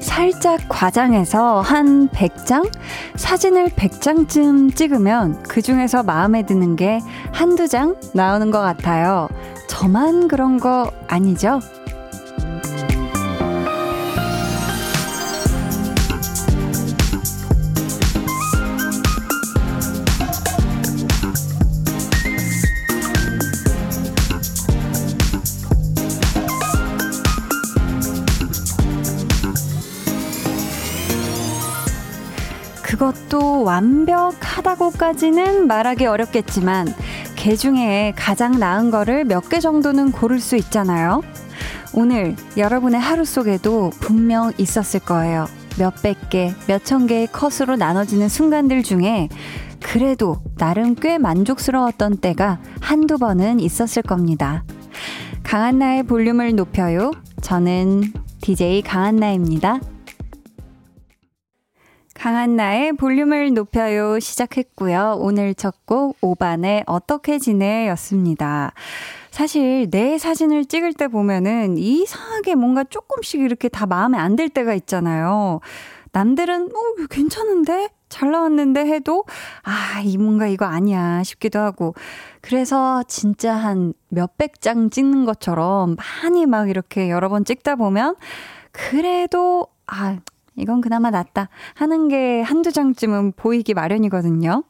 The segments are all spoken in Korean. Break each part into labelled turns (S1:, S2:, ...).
S1: 살짝 과장해서 한 100장? 사진을 100장쯤 찍으면 그 중에서 마음에 드는 게 한두 장 나오는 것 같아요. 저만 그런 거 아니죠? 그것도 완벽하다고까지는 말하기 어렵겠지만 개 중에 가장 나은 거를 몇 개 정도는 고를 수 있잖아요. 오늘 여러분의 하루 속에도 분명 있었을 거예요. 몇백 개, 몇천 개의 컷으로 나눠지는 순간들 중에 그래도 나름 꽤 만족스러웠던 때가 한두 번은 있었을 겁니다. 강한나의 볼륨을 높여요. 저는 DJ 강한나입니다. 강한나의 볼륨을 높여요 시작했고요. 오늘 첫 곡 오반의 어떻게 지내 였습니다. 사실 내 사진을 찍을 때 보면은 이상하게 뭔가 조금씩 이렇게 다 마음에 안 들 때가 있잖아요. 남들은 어 괜찮은데 잘 나왔는데 해도 아, 이 뭔가 이거 아니야 싶기도 하고. 그래서 진짜 한 몇백 장 찍는 것처럼 많이 막 이렇게 여러 번 찍다 보면 그래도 아, 이건 그나마 낫다 하는 게 한두 장쯤은 보이기 마련이거든요.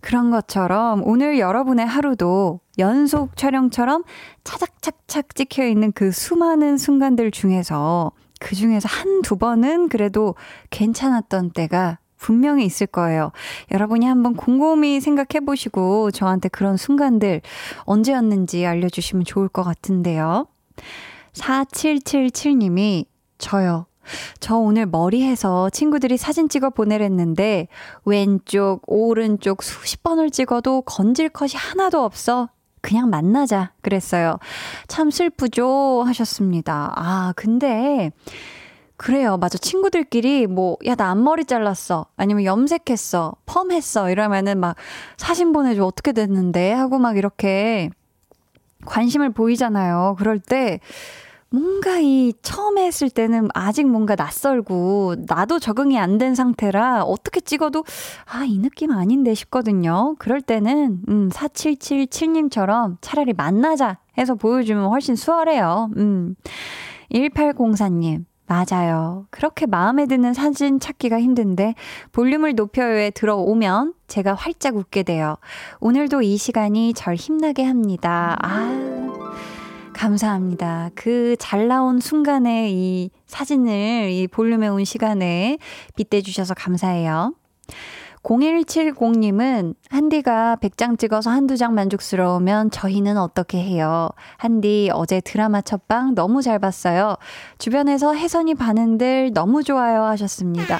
S1: 그런 것처럼 오늘 여러분의 하루도 연속 촬영처럼 차작착착 찍혀 있는 그 수많은 순간들 중에서 그 중에서 한두 번은 그래도 괜찮았던 때가 분명히 있을 거예요. 여러분이 한번 곰곰이 생각해 보시고 저한테 그런 순간들 언제였는지 알려주시면 좋을 것 같은데요. 4777님이 저요. 저 오늘 머리 해서 친구들이 사진 찍어 보내랬는데 왼쪽, 오른쪽 수십 번을 찍어도 건질 컷이 하나도 없어. 그냥 만나자 그랬어요. 참 슬프죠 하셨습니다. 아, 근데 그래요. 맞아. 친구들끼리 뭐, 야, 나 앞머리 잘랐어. 아니면 염색했어. 펌 했어. 이러면은 막 사진 보내줘. 어떻게 됐는데? 하고 막 이렇게 관심을 보이잖아요. 그럴 때 뭔가 이 처음 했을 때는 아직 뭔가 낯설고 나도 적응이 안 된 상태라 어떻게 찍어도 아, 이 느낌 아닌데 싶거든요. 그럴 때는 음, 4777님처럼 차라리 만나자 해서 보여주면 훨씬 수월해요. 음. 1804님. 맞아요. 그렇게 마음에 드는 사진 찾기가 힘든데 볼륨을 높여요에 들어오면 제가 활짝 웃게 돼요. 오늘도 이 시간이 절 힘나게 합니다. 아. 감사합니다. 그 잘 나온 순간에 이 사진을 이 볼륨에 온 시간에 빗대주셔서 감사해요. 0170님은 한디가 100장 찍어서 한두 장 만족스러우면 저희는 어떻게 해요? 한디 어제 드라마 첫방 너무 잘 봤어요. 주변에서 혜선이 반응들 너무 좋아요 하셨습니다.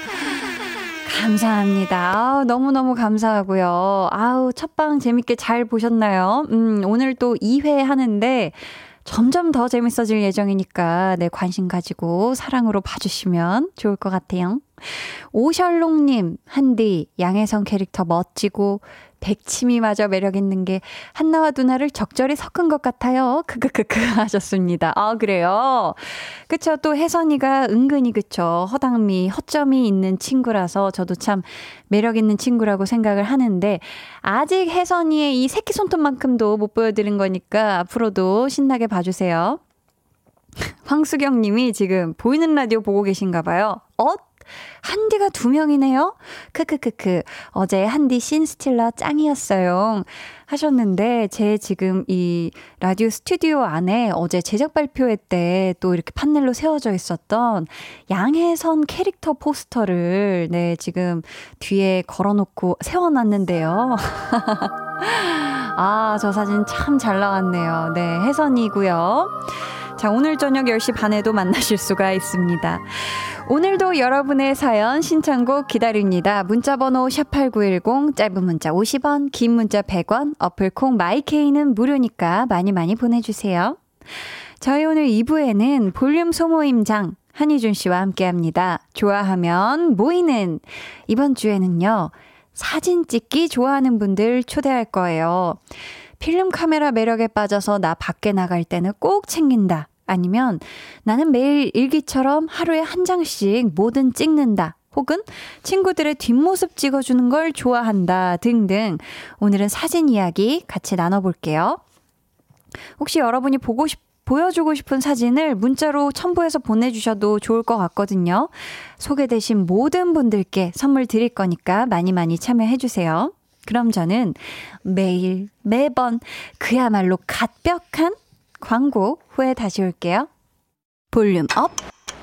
S1: 감사합니다. 아우, 너무너무 감사하고요. 아우, 첫방 재밌게 잘 보셨나요? 음, 오늘 또 2회 하는데 점점 더 재밌어질 예정이니까 네, 관심 가지고 사랑으로 봐주시면 좋을 것 같아요. 오셜롱님, 한디, 양혜성 캐릭터 멋지고 백치미마저 매력있는 게 한나와 누나를 적절히 섞은 것 같아요. 크크크크 하셨습니다. 아, 그래요? 그쵸. 또 혜선이가 은근히 그쵸. 허당미, 허점이 있는 친구라서 저도 참 매력있는 친구라고 생각을 하는데 아직 혜선이의 이 새끼 손톱만큼도 못 보여드린 거니까 앞으로도 신나게 봐주세요. 황수경 님이 지금 보이는 라디오 보고 계신가 봐요. 어? 한디가 두 명이네요? 크크크크. 어제 한디 씬스틸러 짱이었어요. 하셨는데, 제 지금 이 라디오 스튜디오 안에 어제 제작 발표회 때 또 이렇게 판넬로 세워져 있었던 양혜선 캐릭터 포스터를 네, 지금 뒤에 걸어놓고 세워놨는데요. 아, 저 사진 참 잘 나왔네요. 네, 혜선이고요. 자, 오늘 저녁 10시 반에도 만나실 수가 있습니다. 오늘도 여러분의 사연 신청곡 기다립니다. 문자 번호 샵8910 짧은 문자 50원 긴 문자 100원 어플 콩 마이케이는 무료니까 많이 많이 보내 주세요. 저희 오늘 2부에는 볼륨 소모임장 한희준 씨와 함께 합니다. 좋아하면 모이는 이번 주에는요. 사진 찍기 좋아하는 분들 초대할 거예요. 필름 카메라 매력에 빠져서 나 밖에 나갈 때는 꼭 챙긴다. 아니면 나는 매일 일기처럼 하루에 한 장씩 뭐든 찍는다. 혹은 친구들의 뒷모습 찍어주는 걸 좋아한다 등등 오늘은 사진 이야기 같이 나눠볼게요. 혹시 여러분이 보고 싶, 보여주고 싶은 사진을 문자로 첨부해서 보내주셔도 좋을 것 같거든요. 소개되신 모든 분들께 선물 드릴 거니까 많이 많이 참여해주세요. 그럼 저는 매일, 매번 그야말로 갓벽한 광고 후에 다시 올게요. Volume up,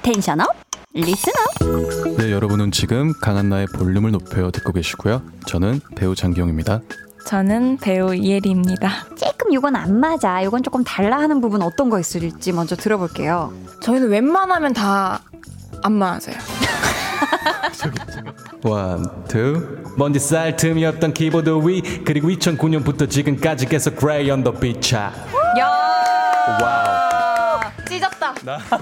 S1: tension up, listen up.
S2: 네, 여러분은 지금 강한나의 볼륨을 높여 듣고 계시고요. 저는 배우 장기용입니다.
S3: 저는 배우 이혜리입니다.
S1: 조금 이건 안 맞아. 이건 조금 달라 하는 부분 어떤 거 있을지 먼저 들어볼게요.
S3: 저희는 웬만하면 다 안 맞아요.
S2: 원, 투.
S4: 먼지 쌀 틈이 없던 키보드 위 그리고 2009년부터 지금까지 계속 그레이 언더 비차
S1: 야!
S4: 와우
S3: 찢었다.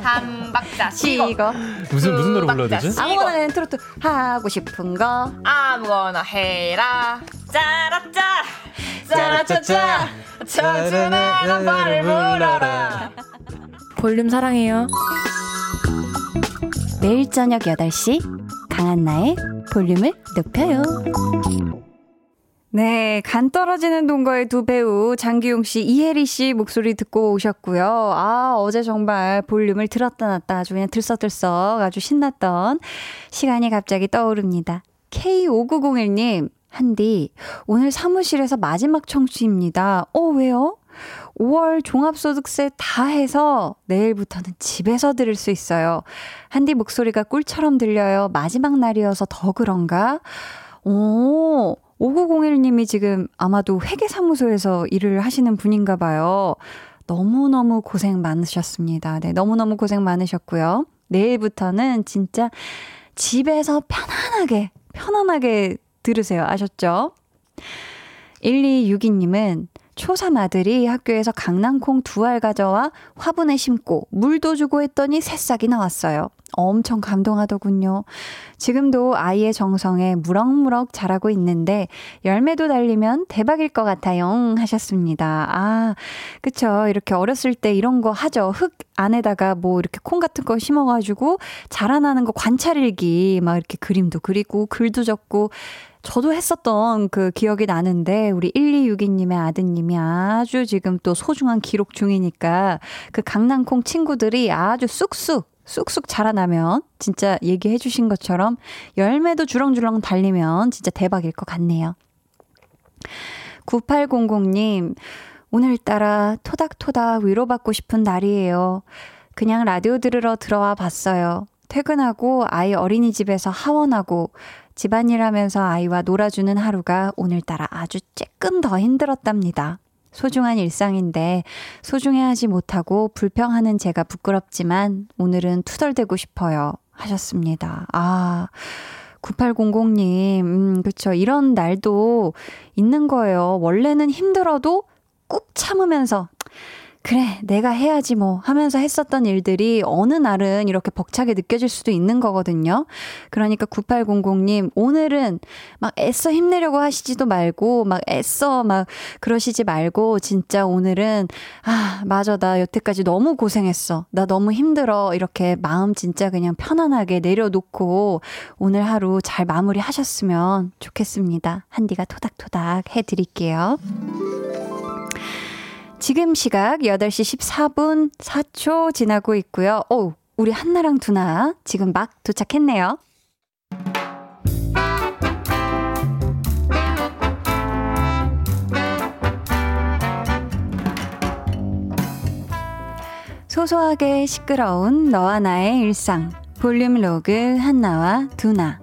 S3: 한 박자
S1: 시거.
S2: 무슨 무슨 노래 불러야 되지?
S1: 아무거나 그냥 트로트 하고 싶은 거.
S3: 아무거나 해라. 짜라짜. 짜라짜짜. 쳐주는 엄마를 불러라. 볼륨 사랑해요.
S1: 매일 저녁 8시 강한나의 볼륨을 높여요. 네, 간 떨어지는 동거의 두 배우 장기용 씨, 이혜리 씨 목소리 듣고 오셨고요. 아, 어제 정말 볼륨을 들었다 놨다 아주 그냥 들썩들썩 아주 신났던 시간이 갑자기 떠오릅니다. K5901님, 한디, 오늘 사무실에서 마지막 청취입니다. 어, 왜요? 5월 종합소득세 다 해서 내일부터는 집에서 들을 수 있어요. 한디 목소리가 꿀처럼 들려요. 마지막 날이어서 더 그런가? 오, 5901님이 지금 아마도 회계사무소에서 일을 하시는 분인가 봐요. 너무너무 고생 많으셨습니다. 네, 너무너무 고생 많으셨고요. 내일부터는 진짜 집에서 편안하게, 편안하게 들으세요. 아셨죠? 1262님은 초3 아들이 학교에서 강낭콩 두 알 가져와 화분에 심고 물도 주고 했더니 새싹이 나왔어요. 엄청 감동하더군요. 지금도 아이의 정성에 무럭무럭 자라고 있는데 열매도 달리면 대박일 것 같아요. 하셨습니다. 아, 그쵸. 이렇게 어렸을 때 이런 거 하죠. 흙 안에다가 뭐 이렇게 콩 같은 거 심어가지고 자라나는 거 관찰일기 막 이렇게 그림도 그리고 글도 적고 저도 했었던 그 기억이 나는데 우리 1262님의 아드님이 아주 지금 또 소중한 기록 중이니까 그 강낭콩 친구들이 아주 쑥쑥 쑥쑥 자라나면 진짜 얘기해 주신 것처럼 열매도 주렁주렁 달리면 진짜 대박일 것 같네요. 9800님, 오늘따라 토닥토닥 위로받고 싶은 날이에요. 그냥 라디오 들으러 들어와 봤어요. 퇴근하고 아이 어린이집에서 하원하고 집안일 하면서 아이와 놀아주는 하루가 오늘따라 아주 쬐끔 더 힘들었답니다. 소중한 일상인데 소중해하지 못하고 불평하는 제가 부끄럽지만 오늘은 투덜대고 싶어요. 하셨습니다. 아. 9800님, 음, 그쵸. 이런 날도 있는 거예요. 원래는 힘들어도 꾹 참으면서, 그래, 내가 해야지 뭐 하면서 했었던 일들이 어느 날은 이렇게 벅차게 느껴질 수도 있는 거거든요. 그러니까 9800님, 오늘은 막 애써 힘내려고 하시지도 말고, 막 애써 막 그러시지 말고, 진짜 오늘은, 아, 맞아, 나 여태까지 너무 고생했어. 나 너무 힘들어. 이렇게 마음 진짜 그냥 편안하게 내려놓고, 오늘 하루 잘 마무리 하셨으면 좋겠습니다. 한디가 토닥토닥 해드릴게요. 지금 시각 8시 14분 4초 지나고 있고요. 오, 우리 한나랑 두나 지금 막 도착했네요. 소소하게 시끄러운 너와 나의 일상. 볼륨 로그 한나와 두나.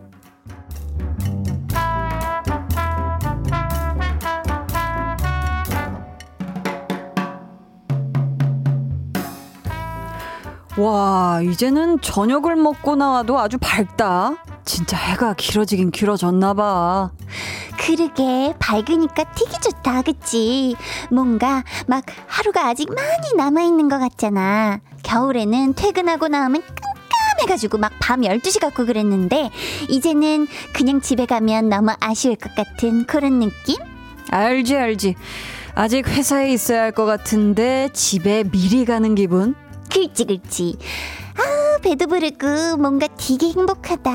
S1: 와, 이제는 저녁을 먹고 나와도 아주 밝다. 진짜 해가 길어지긴 길어졌나 봐.
S5: 그러게 밝으니까 되게 좋다 그치 뭔가 막 하루가 아직 많이 남아있는 것 같잖아 겨울에는 퇴근하고 나오면 깜깜해가지고 막 밤 12시 같고 그랬는데 이제는 그냥 집에 가면 너무 아쉬울 것 같은 그런 느낌?
S1: 알지 알지. 아직 회사에 있어야 할 것 같은데 집에 미리 가는 기분?
S5: 그렇지 그렇지. 아 배도 부르고 뭔가 되게 행복하다.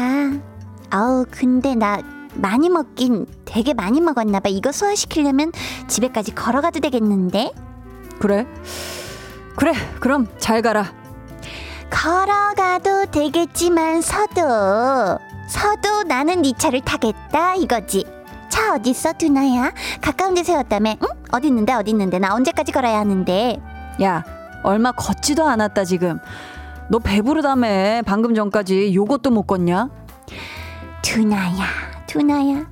S5: 아우 근데 나 많이 먹긴 되게 많이 먹었나 봐. 이거 소화시키려면 집에까지 걸어가도 되겠는데?
S1: 그래? 그래 그럼 잘 가라.
S5: 걸어가도 되겠지만 서도 서도 나는 네 차를 타겠다 이거지. 차 어딨어 두나야? 가까운 데 세웠다며? 응? 어딨는데 어딨는데? 나 언제까지 걸어야 하는데?
S1: 야 얼마 걷지도 않았다 지금. 너 배부르다며 방금 전까지 요것도 못 걷냐?
S5: 두나야 두나야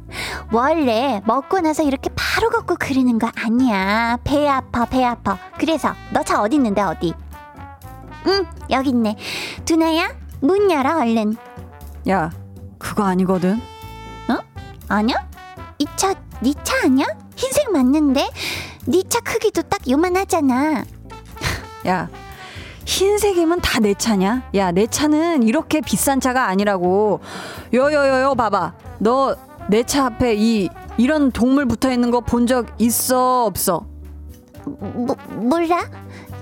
S5: 원래 먹고 나서 이렇게 바로 걷고 그러는 거 아니야 배 아파 배 아파 그래서 너 차 어딨는데 어디 응 여기 있네 두나야 문 열어 얼른
S1: 야 그거 아니거든.
S5: 아니야? 이 차 네 차 아니야? 흰색 맞는데 네 차 크기도 딱 요만하잖아
S1: 야 흰색이면 다 내 차냐? 야 내 차는 이렇게 비싼 차가 아니라고. 여여여여 봐봐. 너 내 차 앞에 이 이런 동물 붙어 있는 거 본 적 있어 없어?
S5: 뭐, 몰라?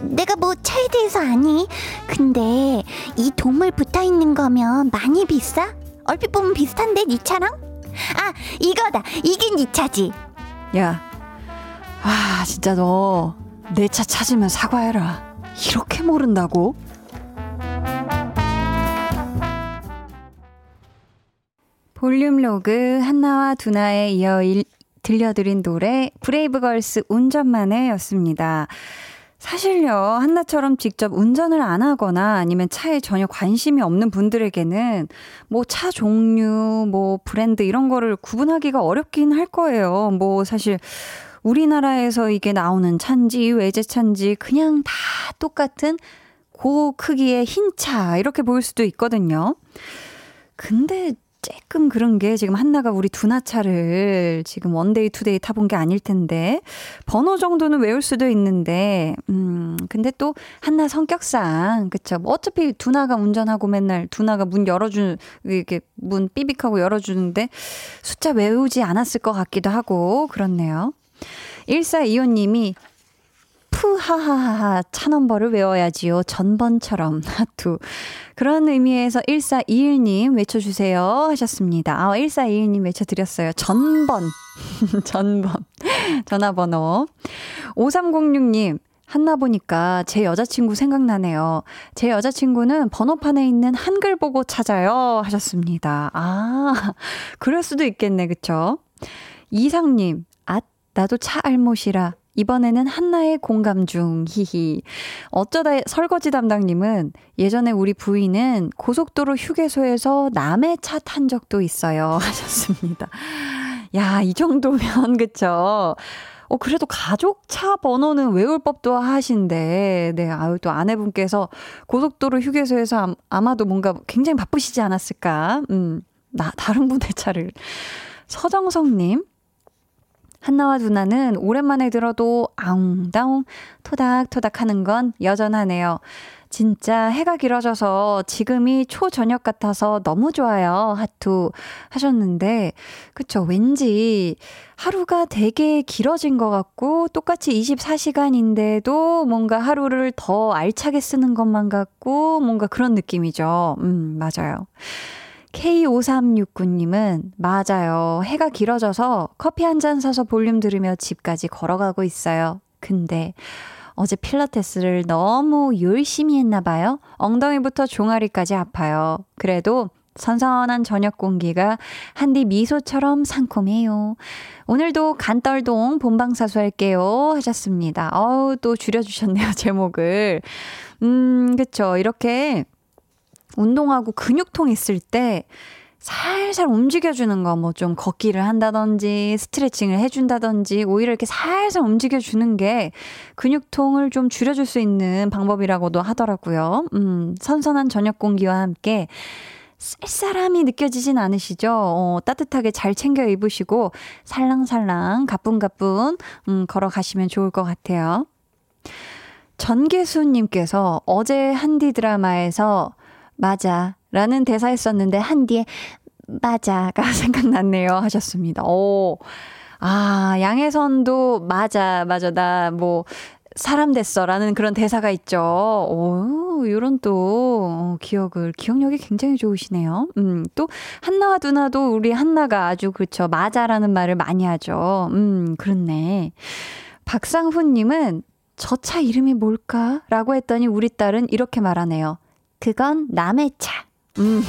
S5: 내가 뭐 차에 대해서 아니? 근데 이 동물 붙어 있는 거면 많이 비싸? 얼핏 보면 비슷한데 네 차랑? 아 이거다 이게 네 차지
S1: 야, 아 진짜 너 내 차 찾으면 사과해라. 이렇게 모른다고? 볼륨 로그 한나와 두나에 이어 일, 들려드린 노래 브레이브걸스 운전만해였습니다. 사실요, 한나처럼 직접 운전을 안 하거나 아니면 차에 전혀 관심이 없는 분들에게는 뭐 차 종류, 뭐 브랜드 이런 거를 구분하기가 어렵긴 할 거예요. 뭐 사실 우리나라에서 이게 나오는 차인지 외제차인지 그냥 다 똑같은 고 크기의 흰 차 이렇게 보일 수도 있거든요. 근데 조금 그런 게 지금 한나가 우리 두나차를 지금 one day two day 타본 게 아닐 텐데 번호 정도는 외울 수도 있는데 음 근데 또 한나 성격상 그쵸 뭐 어차피 두나가 운전하고 맨날 두나가 문 열어주는 이렇게 문 삐빅하고 열어주는데 숫자 외우지 않았을 것 같기도 하고 그렇네요 1425님이 푸하하하하 차 넘버를 외워야지요. 전번처럼 하투. 그런 의미에서 1421님 외쳐주세요 하셨습니다. 아, 1421님 외쳐드렸어요. 전번. 전번. 전화번호. 5306님. 한나 보니까 제 여자친구 생각나네요. 제 여자친구는 번호판에 있는 한글 보고 찾아요. 하셨습니다. 아, 그럴 수도 있겠네. 그쵸? 이상님, 아, 나도 차 알못이라 이번에는 한나의 공감 중, 히히. 어쩌다 설거지 담당님은 예전에 우리 부인은 고속도로 휴게소에서 남의 차 탄 적도 있어요. 하셨습니다. 야, 이 정도면, 그쵸? 어, 그래도 가족 차 번호는 외울 법도 하신데, 네, 아유, 또 아내분께서 고속도로 휴게소에서 아마도 뭔가 굉장히 바쁘시지 않았을까? 음, 나, 다른 분의 차를. 서정성님, 한나와 두나는 오랜만에 들어도 아웅다웅 토닥토닥 하는 건 여전하네요. 진짜 해가 길어져서 지금이 초저녁 같아서 너무 좋아요. 하투 하셨는데, 그쵸. 왠지 하루가 되게 길어진 것 같고, 똑같이 24시간인데도 뭔가 하루를 더 알차게 쓰는 것만 같고, 뭔가 그런 느낌이죠. 음, 맞아요. K5369님은 맞아요. 해가 길어져서 커피 한 잔 사서 볼륨 들으며 집까지 걸어가고 있어요. 근데 어제 필라테스를 너무 열심히 했나 봐요. 엉덩이부터 종아리까지 아파요. 그래도 선선한 저녁 공기가 한디 미소처럼 상콤해요. 오늘도 간떨동 본방사수 할게요. 하셨습니다. 어우, 또 줄여주셨네요, 제목을. 음, 그쵸. 이렇게 운동하고 근육통 있을 때 살살 움직여주는 거, 뭐 좀 걷기를 한다든지, 스트레칭을 해준다든지, 오히려 이렇게 살살 움직여주는 게 근육통을 좀 줄여줄 수 있는 방법이라고도 하더라고요. 음, 선선한 저녁 공기와 함께 쌀쌀함이 느껴지진 않으시죠? 어, 따뜻하게 잘 챙겨 입으시고 살랑살랑 가뿐가뿐 음, 걸어가시면 좋을 것 같아요. 전계수님께서 어제 한디 드라마에서 맞아 라는 대사 했었는데 한디의 맞아가 생각났네요 하셨습니다. 오. 아, 양혜선도 맞아, 맞아, 나 뭐, 사람 됐어 라는 그런 대사가 있죠. 오, 요런 또 어, 기억을, 기억력이 굉장히 좋으시네요. 음, 또, 한나와 두나도 우리 한나가 아주 그렇죠. 맞아라는 말을 많이 하죠. 음, 그렇네. 박상훈님은 저 차 이름이 뭘까? 라고 했더니 우리 딸은 이렇게 말하네요. 그건 남의 차. 음.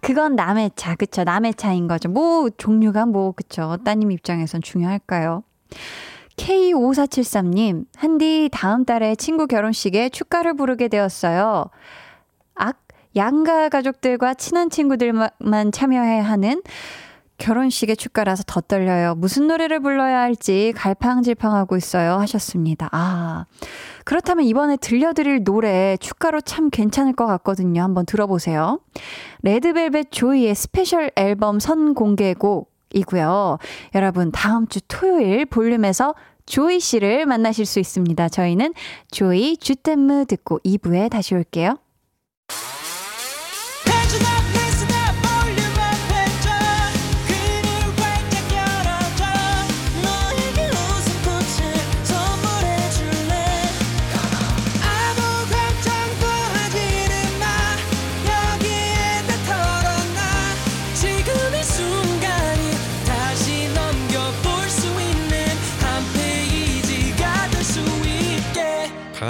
S1: 그건 남의 차, 그쵸. 남의 차인 거죠. 뭐, 종류가 뭐, 그쵸. 따님 입장에선 중요할까요? K5473님, 한디 다음 달에 친구 결혼식에 축가를 부르게 되었어요. 악, 양가 가족들과 친한 친구들만 참여해야 하는 결혼식의 축가라서 더 떨려요. 무슨 노래를 불러야 할지 갈팡질팡하고 있어요. 하셨습니다. 아, 그렇다면 이번에 들려드릴 노래 축가로 참 괜찮을 것 같거든요. 한번 들어보세요. 레드벨벳 조이의 special 앨범 선공개곡이고요. 여러분, 다음 주 토요일 볼륨에서 조이 씨를 만나실 수 있습니다. 저희는 조이 주댐무 듣고 2부에 다시 올게요.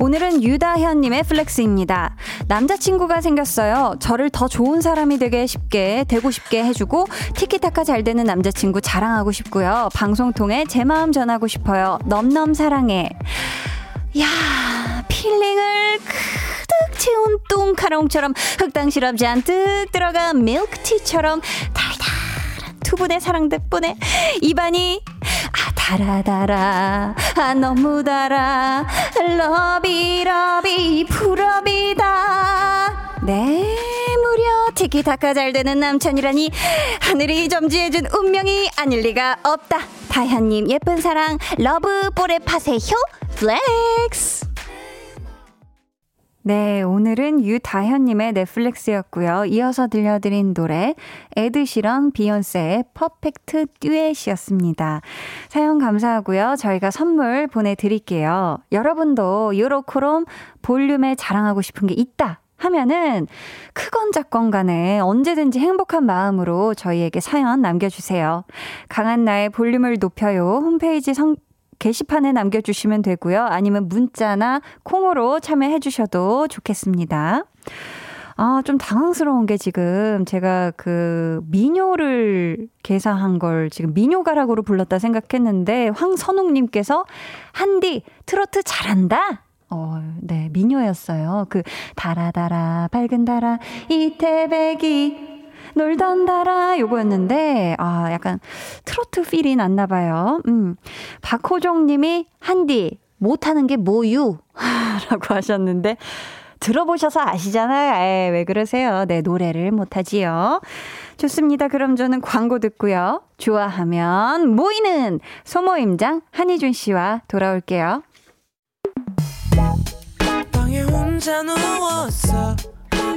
S1: 오늘은 유다현님의 flex입니다. 남자친구가 생겼어요. 저를 더 좋은 사람이 되게 쉽게, 되고 싶게 해주고, 티키타카 잘 되는 남자친구 자랑하고 싶고요. 방송 통해 제 마음 전하고 싶어요. 넘넘 사랑해. 야 filling을 그득 채운 뚱카롱처럼 흑당 시럽 잔뜩 들어간 밀크티처럼 달달한 두 분의 사랑 덕분에 입안이 아 달아달아 아 너무 달아. lovey lovey full love이다. 네 무려 티키타카 잘 되는 남편이라니 하늘이 점지해준 운명이 아닐 리가 없다. 다현님 예쁜 사랑 love forever 하세요 flex 네, 오늘은 유다현님의 넷플릭스였고요. 이어서 들려드린 노래 에드시런 비욘세의 Perfect Duet이었습니다. 사연 감사하고요. 저희가 선물 보내드릴게요. 여러분도 유로크롬 볼륨에 자랑하고 싶은 게 있다 하면은 크건 작건 간에 언제든지 행복한 마음으로 저희에게 사연 남겨주세요. 강한 나의 볼륨을 높여요. 홈페이지 성, 게시판에 남겨주시면 되고요. 아니면 문자나 콩으로 참여해 주셔도 좋겠습니다. 아, 좀 당황스러운 게 지금 제가 그 미녀를 개사한 걸 지금 미녀가락으로 불렀다 생각했는데 황선웅님께서 한디 트로트 잘한다? 어, 네, 미녀였어요. 그 달아달아 밝은 달아 이태백이 놀던 달아 요거였는데 아 약간 트로트 필이 났나 봐요. 음. 박호종 님이 한디 못하는 게 뭐유? 라고 하셨는데 들어보셔서 아시잖아요. 에이, 왜 그러세요? 네, 노래를 못하지요. 좋습니다. 그럼 저는 광고 듣고요. 좋아하면 모이는 소모임장 한희준 씨와 돌아올게요.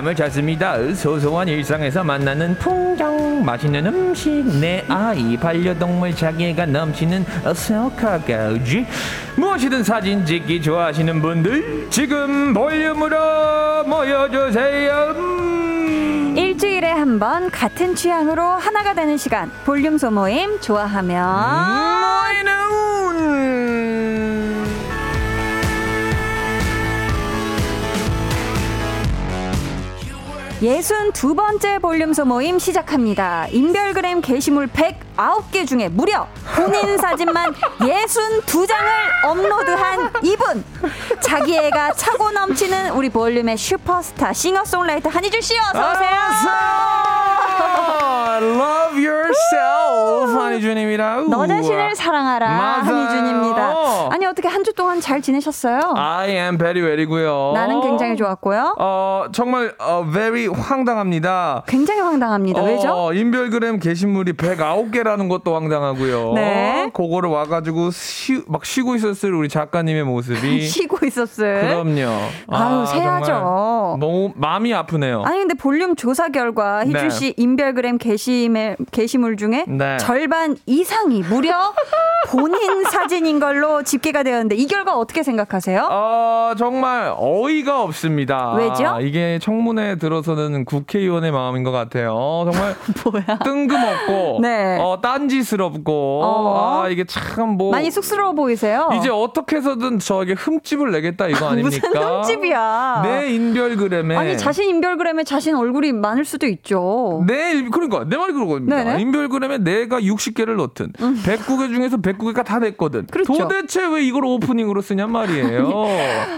S6: 사람을 찾습니다. 소소한 일상에서 만나는 풍경, 맛있는 음식, 내 아이, 반려동물 자기애가 넘치는 셀카까지 무엇이든 사진 찍기 좋아하시는 분들 지금 볼륨으로 모여주세요. 음.
S1: 일주일에 한 번 같은 취향으로 하나가 되는 시간 볼륨 소모임 좋아하면
S6: 모이는
S1: 예순 두 번째 볼륨 소 모임 시작합니다. 인별그램 게시물 109개 중에 무려 본인 사진만 예순 두 장을 업로드한 이분. 자기 애가 차고 넘치는 우리 볼륨의 슈퍼스타 싱어송라이터 한희준 씨 어서 오세요.
S6: Love yourself 한희준입니다.
S1: 너 자신을 사랑하라
S6: 맞아요.
S1: 한희준입니다. 아니 어떻게 한 주 동안 잘 지내셨어요?
S6: I am very very고요.
S1: 나는 굉장히 좋았고요.
S6: 어 정말 어, very 황당합니다.
S1: 굉장히 황당합니다. 왜죠?
S6: 어, 인별그램 게시물이 109개라는 것도 황당하고요.
S1: 네.
S6: 그거를 와가지고 쉬, 막 쉬고 있었을 우리 작가님의 모습이.
S1: 쉬고 있었을.
S6: 그럼요.
S1: 아유, 세야죠.
S6: 정말 너무 마음이 아프네요.
S1: 아니 근데 볼륨 조사 결과 희준
S6: 네.
S1: 씨 인별그램 게시 물 게시물 중에
S6: 네.
S1: 절반 이상이 무려 본인 사진인 걸로 집계가 되었는데 이 결과 어떻게 생각하세요?
S6: 어, 정말 어이가 없습니다.
S1: 왜죠?
S6: 이게 청문회에 들어서는 국회의원의 마음인 것 같아요. 정말
S1: 뭐야?
S6: 뜬금없고,
S1: 네.
S6: 어, 딴지스럽고,
S1: 어.
S6: 아, 이게 참 뭐.
S1: 많이 쑥스러워 보이세요?
S6: 이제 어떻게 해서든 저에게 흠집을 내겠다 이거 아닙니까?
S1: 무슨 흠집이야?
S6: 내 인별그램에.
S1: 아니 자신 인별그램에 자신 얼굴이 많을 수도 있죠.
S6: 내, 일- 그러니까, 내 말이 그러거든요.
S1: 네네.
S6: 인별그램에 내가 60개를 넣든, 109개 중에서 109개가 다내 거든.
S1: 그렇죠.
S6: 도대체 왜 이걸 오프닝으로 쓰냔 말이에요.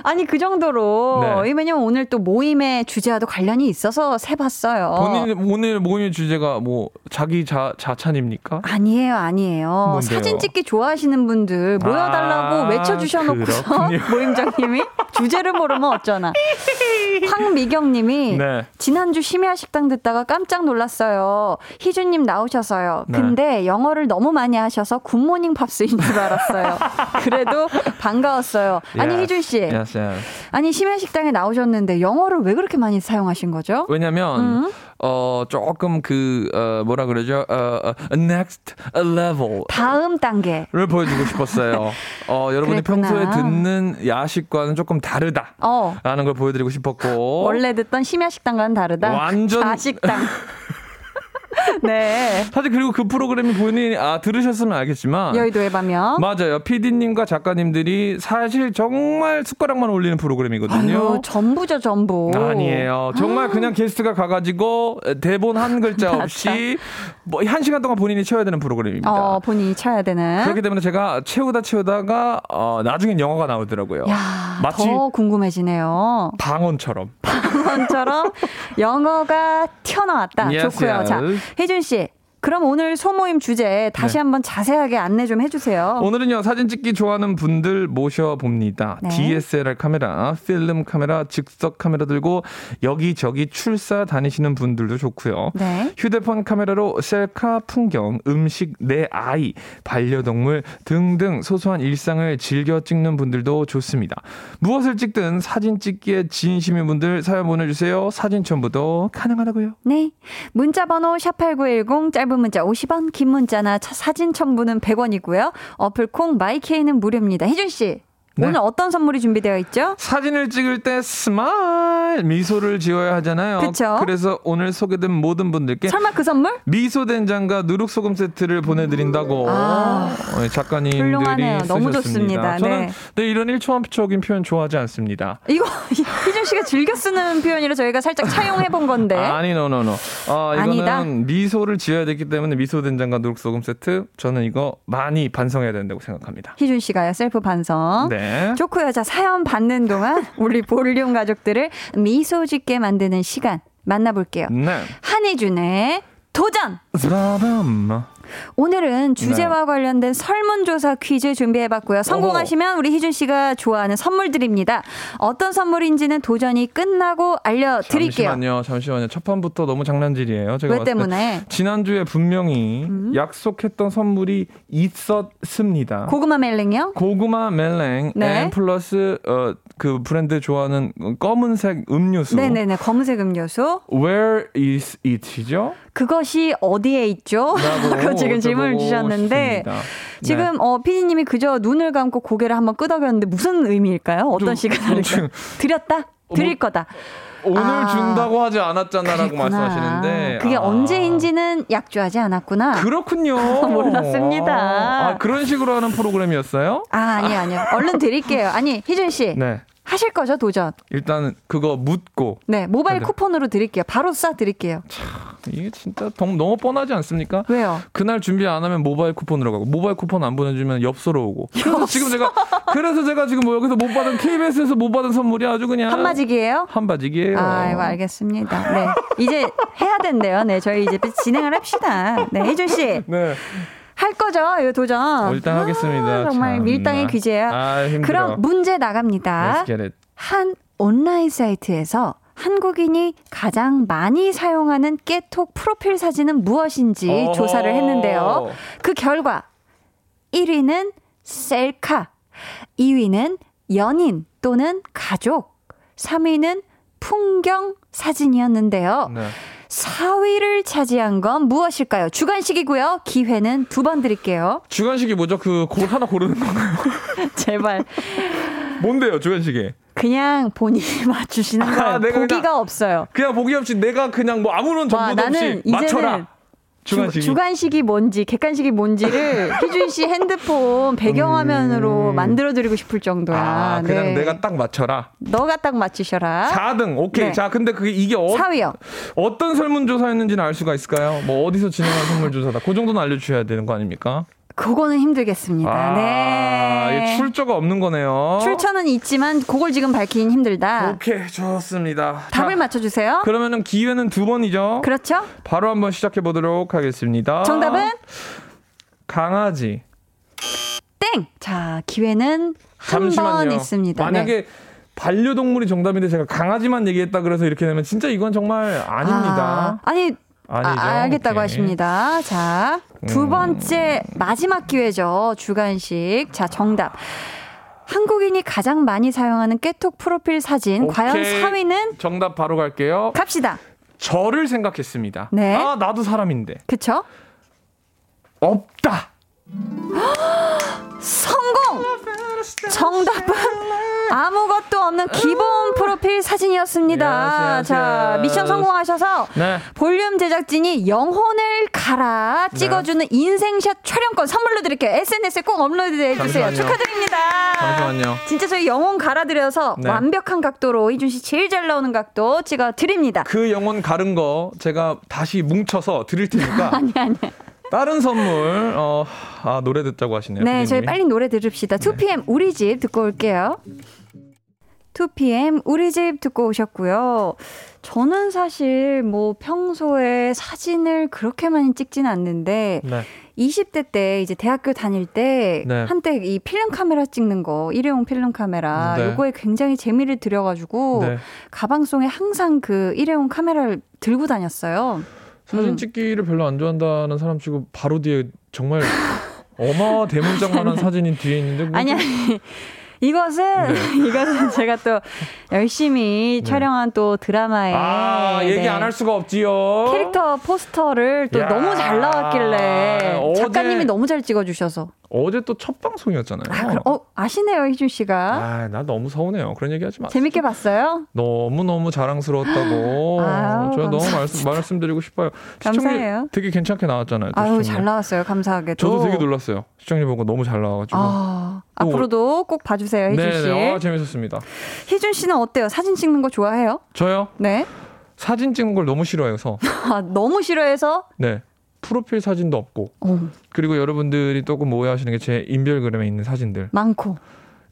S1: 아니 그 정도로
S6: 네.
S1: 왜냐면 오늘 또 모임의 주제와도 관련이 있어서 세봤어요.
S6: 본인 오늘 모임 주제가 뭐 자기 자 자찬입니까?
S1: 아니에요, 아니에요.
S6: 뭔데요?
S1: 사진 찍기 좋아하시는 분들 모여달라고
S6: 아,
S1: 외쳐주셔놓고서. 모임장님이 주제를 모르면 어쩌나. 황미경님이
S6: 네.
S1: 지난주 심야 식당 듣다가 깜짝 놀랐어요. 희준님 나오셔서요.
S6: 네.
S1: 근데 영어를 너무 많이 하셔서 굿모닝 팝스인 줄 알았어요. 그래도 반가웠어요. 아니
S6: Yes,
S1: 희준 씨,
S6: yes, yes.
S1: 아니 심야 식당에 나오셨는데 영어를 왜 그렇게 많이 사용하신 거죠?
S6: 왜냐면
S1: 음.
S6: 어 조금 그 어, 뭐라 그러죠? 어, 어, next level.
S1: 다음 단계.
S6: 를 보여주고 싶었어요. 어, 여러분이
S1: 그랬구나.
S6: 평소에 듣는 야식과는 조금 다르다.
S1: 어.
S6: 라는 걸 보여드리고 싶었고.
S1: 원래 듣던 심야 식당과는 다르다.
S6: 완전-
S1: 자식당. 네.
S6: 사실 그리고 그 프로그램이 본인이 아, 들으셨으면 알겠지만.
S1: 여의도에 가면.
S6: 맞아요. PD님과 작가님들이 사실 정말 숟가락만 올리는 프로그램이거든요.
S1: 아유, 전부죠, 전부.
S6: 아니에요. 정말 그냥 게스트가 가가지고 대본 한 글자 없이 뭐 한 시간 동안 본인이 채워야 되는 프로그램입니다.
S1: 어, 본인이 쳐야 되는.
S6: 그렇기 때문에 제가 채우다 채우다가 어, 나중엔 영어가 나오더라고요.
S1: 야,
S6: 마치
S1: 더 궁금해지네요.
S6: 방언처럼.
S1: 방언처럼 영어가 튀어나왔다.
S6: Yes,
S1: 좋고요.
S6: yes.
S1: 자, 혜준 씨. 그럼 오늘 소모임 주제 다시
S6: 네.
S1: 한번 자세하게 안내 좀 해주세요.
S6: 오늘은요 사진 찍기 좋아하는 분들 모셔봅니다.
S1: 네.
S6: DSLR 카메라, 필름 카메라, 즉석 카메라 들고 여기저기 출사 다니시는 분들도 좋고요.
S1: 네.
S6: 휴대폰 카메라로 셀카, 풍경, 음식, 내 아이, 반려동물 등등 소소한 일상을 즐겨 찍는 분들도 좋습니다. 무엇을 찍든 사진 찍기에 진심인 분들 사연 보내주세요. 사진 첨부도 가능하다고요.
S1: 네. 문자 번호 샵 8910 짧은 문자 50원, 긴 문자나 차- 사진 첨부는 100원이고요. 어플 콩 마이케이는 무료입니다. 혜준 씨.
S6: 네.
S1: 오늘 어떤 선물이 준비되어 있죠?
S6: 사진을 찍을 때 스마일 미소를 지어야 하잖아요.
S1: 그쵸.
S6: 그래서 오늘 소개된 모든 분들께
S1: 설마 그 선물?
S6: 미소 된장과 누룩 소금 세트를 보내드린다고
S1: 아,
S6: 어, 작가님들이
S1: 훌륭하네요. 너무
S6: 쓰셨습니다.
S1: 좋습니다.
S6: 저는
S1: 네.
S6: 네, 이런 일차원적인 표현 좋아하지 않습니다.
S1: 이거 희준 씨가 즐겨 쓰는 표현이라 저희가 살짝 차용해 본 건데.
S6: 아니 no no no. 아 이거는
S1: 아니다.
S6: 미소를 지어야 되기 때문에 미소 된장과 누룩 소금 세트 저는 이거 많이 반성해야 된다고 생각합니다.
S1: 희준 씨가요 셀프 반성.
S6: 네.
S1: 좋고요. 자 사연 받는 동안 우리 볼륨 가족들을 미소 짓게 만드는 시간 만나볼게요.
S6: 네.
S1: 한희준의 도전. 오늘은 주제와 관련된 설문조사 퀴즈 준비해봤고요. 성공하시면 우리 희준 씨가 좋아하는 선물 드립니다. 어떤 선물인지는 도전이 끝나고 알려드릴게요.
S6: 잠시만요, 잠시만요. 첫 판부터 너무 장난질이에요. 제가 왜때
S1: 때문에? 음?
S6: 지난주에 분명히 약속했던 선물이 있었습니다.
S1: 고구마 말랭이요?
S6: 고구마 말랭
S1: 네.
S6: and plus 어, 그 브랜드 좋아하는 검은색 음료수.
S1: 네네네, 검은색 음료수.
S6: Where is it이죠?
S1: 그것이 어디에 있죠? 그 지금 질문을 주셨는데
S6: 싶습니다.
S1: 지금 어 피디님이 그저 눈을 감고 고개를 한번 끄덕였는데 무슨 의미일까요? 어떤?
S6: 좀-
S1: 드렸다? 드릴 거다.
S6: 오늘
S1: 아.
S6: 준다고 하지 않았잖아라고. 말씀하시는데
S1: 그게
S6: 아.
S1: 언제인지는 약조하지 않았구나.
S6: 그렇군요.
S1: 몰랐습니다.
S6: 아, 그런 식으로 하는 프로그램이었어요?
S1: 아, 아니요, 아니요. 얼른 드릴게요. 아니, 희준 씨.
S6: 네.
S1: 하실 거죠, 도전?
S6: 일단 그거 묻고
S1: 네, 모바일
S6: 네.
S1: 쿠폰으로 드릴게요. 바로 쏴 드릴게요.
S6: 이게 진짜 너무, 뻔하지 않습니까?
S1: 왜요?
S6: 그날 준비 안 하면 모바일 쿠폰으로 가고 모바일 쿠폰 안 보내주면 엽서로 오고 그래서 지금 제가 그래서 제가 지금 뭐 여기서 못 받은 KBS에서 못 받은 선물이 아주 그냥
S1: 한마지기예요?
S6: 한바지기예요.
S1: 아이고, 알겠습니다. 네. 이제 해야 된대요. 네, 저희 이제 진행을 합시다. 네, 희준 씨.
S6: 네.
S1: 할 거죠, 이 도전.
S6: 어, 일단 하겠습니다.
S1: 아, 정말
S6: 참나.
S1: 밀당의 귀재야.
S6: 아.
S1: 그럼 문제 나갑니다. 한 온라인 사이트에서 한국인이 가장 많이 사용하는 깨톡 프로필 사진은 무엇인지
S6: 어허.
S1: 조사를 했는데요. 그 결과 1위는 셀카, 2위는 연인 또는 가족, 3위는 풍경 사진이었는데요.
S6: 네.
S1: 4위를 차지한 건 무엇일까요? 주관식이고요. 기회는 두 번 드릴게요.
S6: 주관식이 뭐죠? 그 골 하나 고르는 건가요?
S1: 제발
S6: 뭔데요, 주관식이?
S1: 그냥 본인이 맞추시는 거예요.
S6: 아, 내가
S1: 보기가
S6: 그냥-
S1: 없어요.
S6: 그냥 보기 없이 내가 그냥 뭐 아무런
S1: 와,
S6: 정보도
S1: 나는
S6: 없이 맞춰라. 주관식이.
S1: 주, 관식이 뭔지 객관식이 뭔지를 희준 씨 핸드폰 배경화면으로
S6: 음.
S1: 만들어드리고 싶을 정도야.
S6: 아, 그냥
S1: 네.
S6: 내가 딱 맞춰라.
S1: 너가 딱 맞추셔라.
S6: 4등. 오케이.
S1: 네.
S6: 자, 근데 그게 이게 어,
S1: 4위요.
S6: 어떤 설문조사였는지는 알 수가 있을까요? 뭐 어디서 진행한 설문조사다. 그 정도는 알려주셔야 되는 거 아닙니까?
S1: 그거는 힘들겠습니다.
S6: 아,
S1: 네.
S6: 이 출처가 없는 거네요.
S1: 출처는 있지만 그걸 지금 밝히긴 힘들다.
S6: 오케이, 좋습니다.
S1: 답을
S6: 자,
S1: 맞춰주세요.
S6: 그러면은 기회는 두 번이죠.
S1: 그렇죠?
S6: 바로 한번 시작해 보도록 하겠습니다.
S1: 정답은
S6: 강아지.
S1: 땡. 자, 기회는 한 번. 있습니다.
S6: 만약에
S1: 네.
S6: 반려동물이 정답인데 제가 강아지만 얘기했다 그래서 이렇게 되면 진짜 이건 정말 아닙니다.
S1: 아, 니
S6: 아니죠.
S1: 아, 알겠다고
S6: 오케이.
S1: 하십니다. 자, 두
S6: 음.
S1: 번째 마지막 기회죠. 주간식. 자, 정답. 한국인이 가장 많이 사용하는 깨톡 프로필 사진.
S6: 오케이.
S1: 과연 3위는
S6: 정답 바로 갈게요.
S1: 갑시다.
S6: 저를 생각했습니다.
S1: 네.
S6: 아, 나도 사람인데.
S1: 그쵸?
S6: 없다.
S1: 성공! 정답은 아무것도 없는 기본 프로필 사진이었습니다.
S6: Yes, yes,
S1: 자. 미션 성공하셔서
S6: 네.
S1: 볼륨 제작진이 영혼을 갈아 찍어주는 인생샷 촬영권 선물로 드릴게요. SNS에 꼭 업로드 해 주세요.
S6: 잠시만요.
S1: 축하드립니다.
S6: 잠시만요.
S1: 진짜 저희 영혼 갈아드려서
S6: 네.
S1: 완벽한 각도로 이준 씨 제일 잘 나오는 각도 찍어 드립니다.
S6: 그 영혼 가른 거 제가 다시 뭉쳐서 드릴 테니까
S1: 아니 아니.
S6: 다른 선물 어, 아, 노래 듣자고 하시네요.
S1: 네, 저희
S6: 피디님이.
S1: 빨리 노래 들읍시다. 2PM 우리 집 듣고 올게요. 2PM 우리 집 듣고 오셨고요. 저는 사실 뭐 평소에 사진을 그렇게 많이 찍진 않는데
S6: 네.
S1: 20대 때 이제 대학교 다닐 때
S6: 네.
S1: 한때 이 필름 카메라 찍는 거 일회용 필름 카메라
S6: 네.
S1: 요거에 굉장히 재미를 들여가지고
S6: 네.
S1: 가방 속에 항상 그 일회용 카메라를 들고 다녔어요.
S6: 사진
S1: 음.
S6: 찍기를 별로 안 좋아한다는 사람 치고 바로 뒤에 정말 어마 대문짝만한 사진이 뒤에 있는데 뭐
S1: 아니
S6: 좀-
S1: 아니 이것은
S6: 네.
S1: 이것은 제가 또 열심히
S6: 네.
S1: 촬영한 또 드라마에
S6: 아 얘기
S1: 네.
S6: 안할 수가 없지요.
S1: 캐릭터 포스터를 또
S6: 야.
S1: 너무 잘 나왔길래
S6: 어제-
S1: 작가님이 너무 잘 찍어주셔서
S6: 어제 또 첫 방송이었잖아요.
S1: 아, 그럼, 어 아시네요 희준 씨가
S6: 아, 나 너무 서운해요. 그런 얘기 하지 마.
S1: 재밌게 봤어요?
S6: 너무 너무 자랑스러웠다고.
S1: 아유,
S6: 제가 너무. 말씀, 말씀드리고 싶어요.
S1: 감사해요.
S6: 되게 괜찮게 나왔잖아요. 또
S1: 아유
S6: 시청률.
S1: 잘 나왔어요 감사하게도.
S6: 저도 되게 놀랐어요. 시청률 보고 너무 잘 나와가지고. 아또
S1: 앞으로도 꼭 봐주세요 희준
S6: 네,
S1: 씨.
S6: 네, 아, 재밌었습니다.
S1: 희준 씨는 어때요? 사진 찍는 거 좋아해요?
S6: 저요?
S1: 네.
S6: 사진 찍는 걸 너무 싫어해서.
S1: 아, 너무 싫어해서.
S6: 네. 프로필 사진도 없고.
S1: 어,
S6: 그리고 여러분들이 조금 오해하시는 게 제 인별그램에 있는 사진들.
S1: 많고.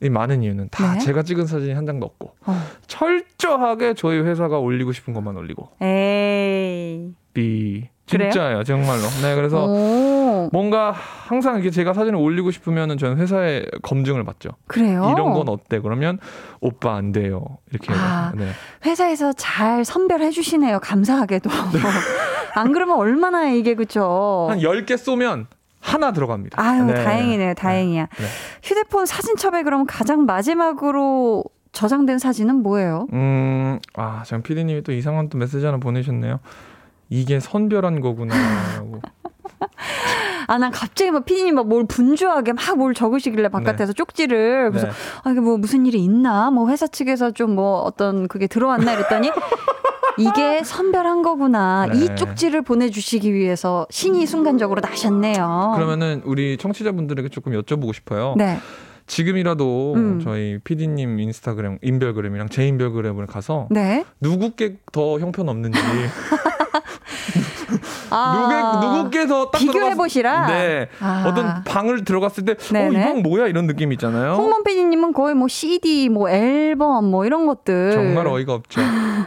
S6: 이 많은 이유는 다
S1: 네.
S6: 제가 찍은 사진이 한 장도 없고.
S1: 어.
S6: 철저하게 저희 회사가 올리고 싶은 것만 올리고.
S1: 에이.
S6: 비. 진짜예요, 정말로. 네, 그래서
S1: 오.
S6: 뭔가 항상 이렇게 제가 사진을 올리고 싶으면은 저는 회사에 검증을 받죠.
S1: 그래요?
S6: 이런 건 어때? 그러면 오빠 안 돼요. 이렇게
S1: 아.
S6: 네.
S1: 회사에서 잘 선별해 주시네요. 감사하게도. 안 그러면 얼마나 이게 그죠?
S6: 한 10개 쏘면 하나 들어갑니다.
S1: 아유,
S6: 네.
S1: 다행이네요. 다행이야.
S6: 네.
S1: 휴대폰 사진첩에 그럼 가장 마지막으로 저장된 사진은 뭐예요?
S6: 음, 아, 장 PD님이 또 이상한 또 메시지 하나 보내셨네요. 이게 선별한 거구나라고.
S1: 아, 난 갑자기 막 피디님 막 뭘 분주하게 막 뭘 적으시길래 바깥에서 쪽지를. 그래서
S6: 네.
S1: 아, 이게 뭐 무슨 일이 있나? 뭐 회사 측에서 좀 뭐 어떤 그게 들어왔나 이랬더니 이게 선별한 거구나.
S6: 네.
S1: 이 쪽지를 보내주시기 위해서 신이 순간적으로 나셨네요.
S6: 그러면은 우리 청취자분들에게 조금 여쭤보고 싶어요.
S1: 네.
S6: 지금이라도
S1: 음.
S6: 저희 PD님 인스타그램 인별그램이랑 제 인별그램을 가서
S1: 네.
S6: 누구께 더 형편 없는지
S1: 아,
S6: 누구 누구께서 딱
S1: 비교해 보시라.
S6: 네.
S1: 아.
S6: 어떤 방을 들어갔을 때 어,
S1: 네네.
S6: 이건 뭐야 이런 느낌 있잖아요.
S1: 홍범 PD님은 거의 뭐 CD, 뭐 앨범, 뭐 이런 것들.
S6: 정말 어이가 없죠.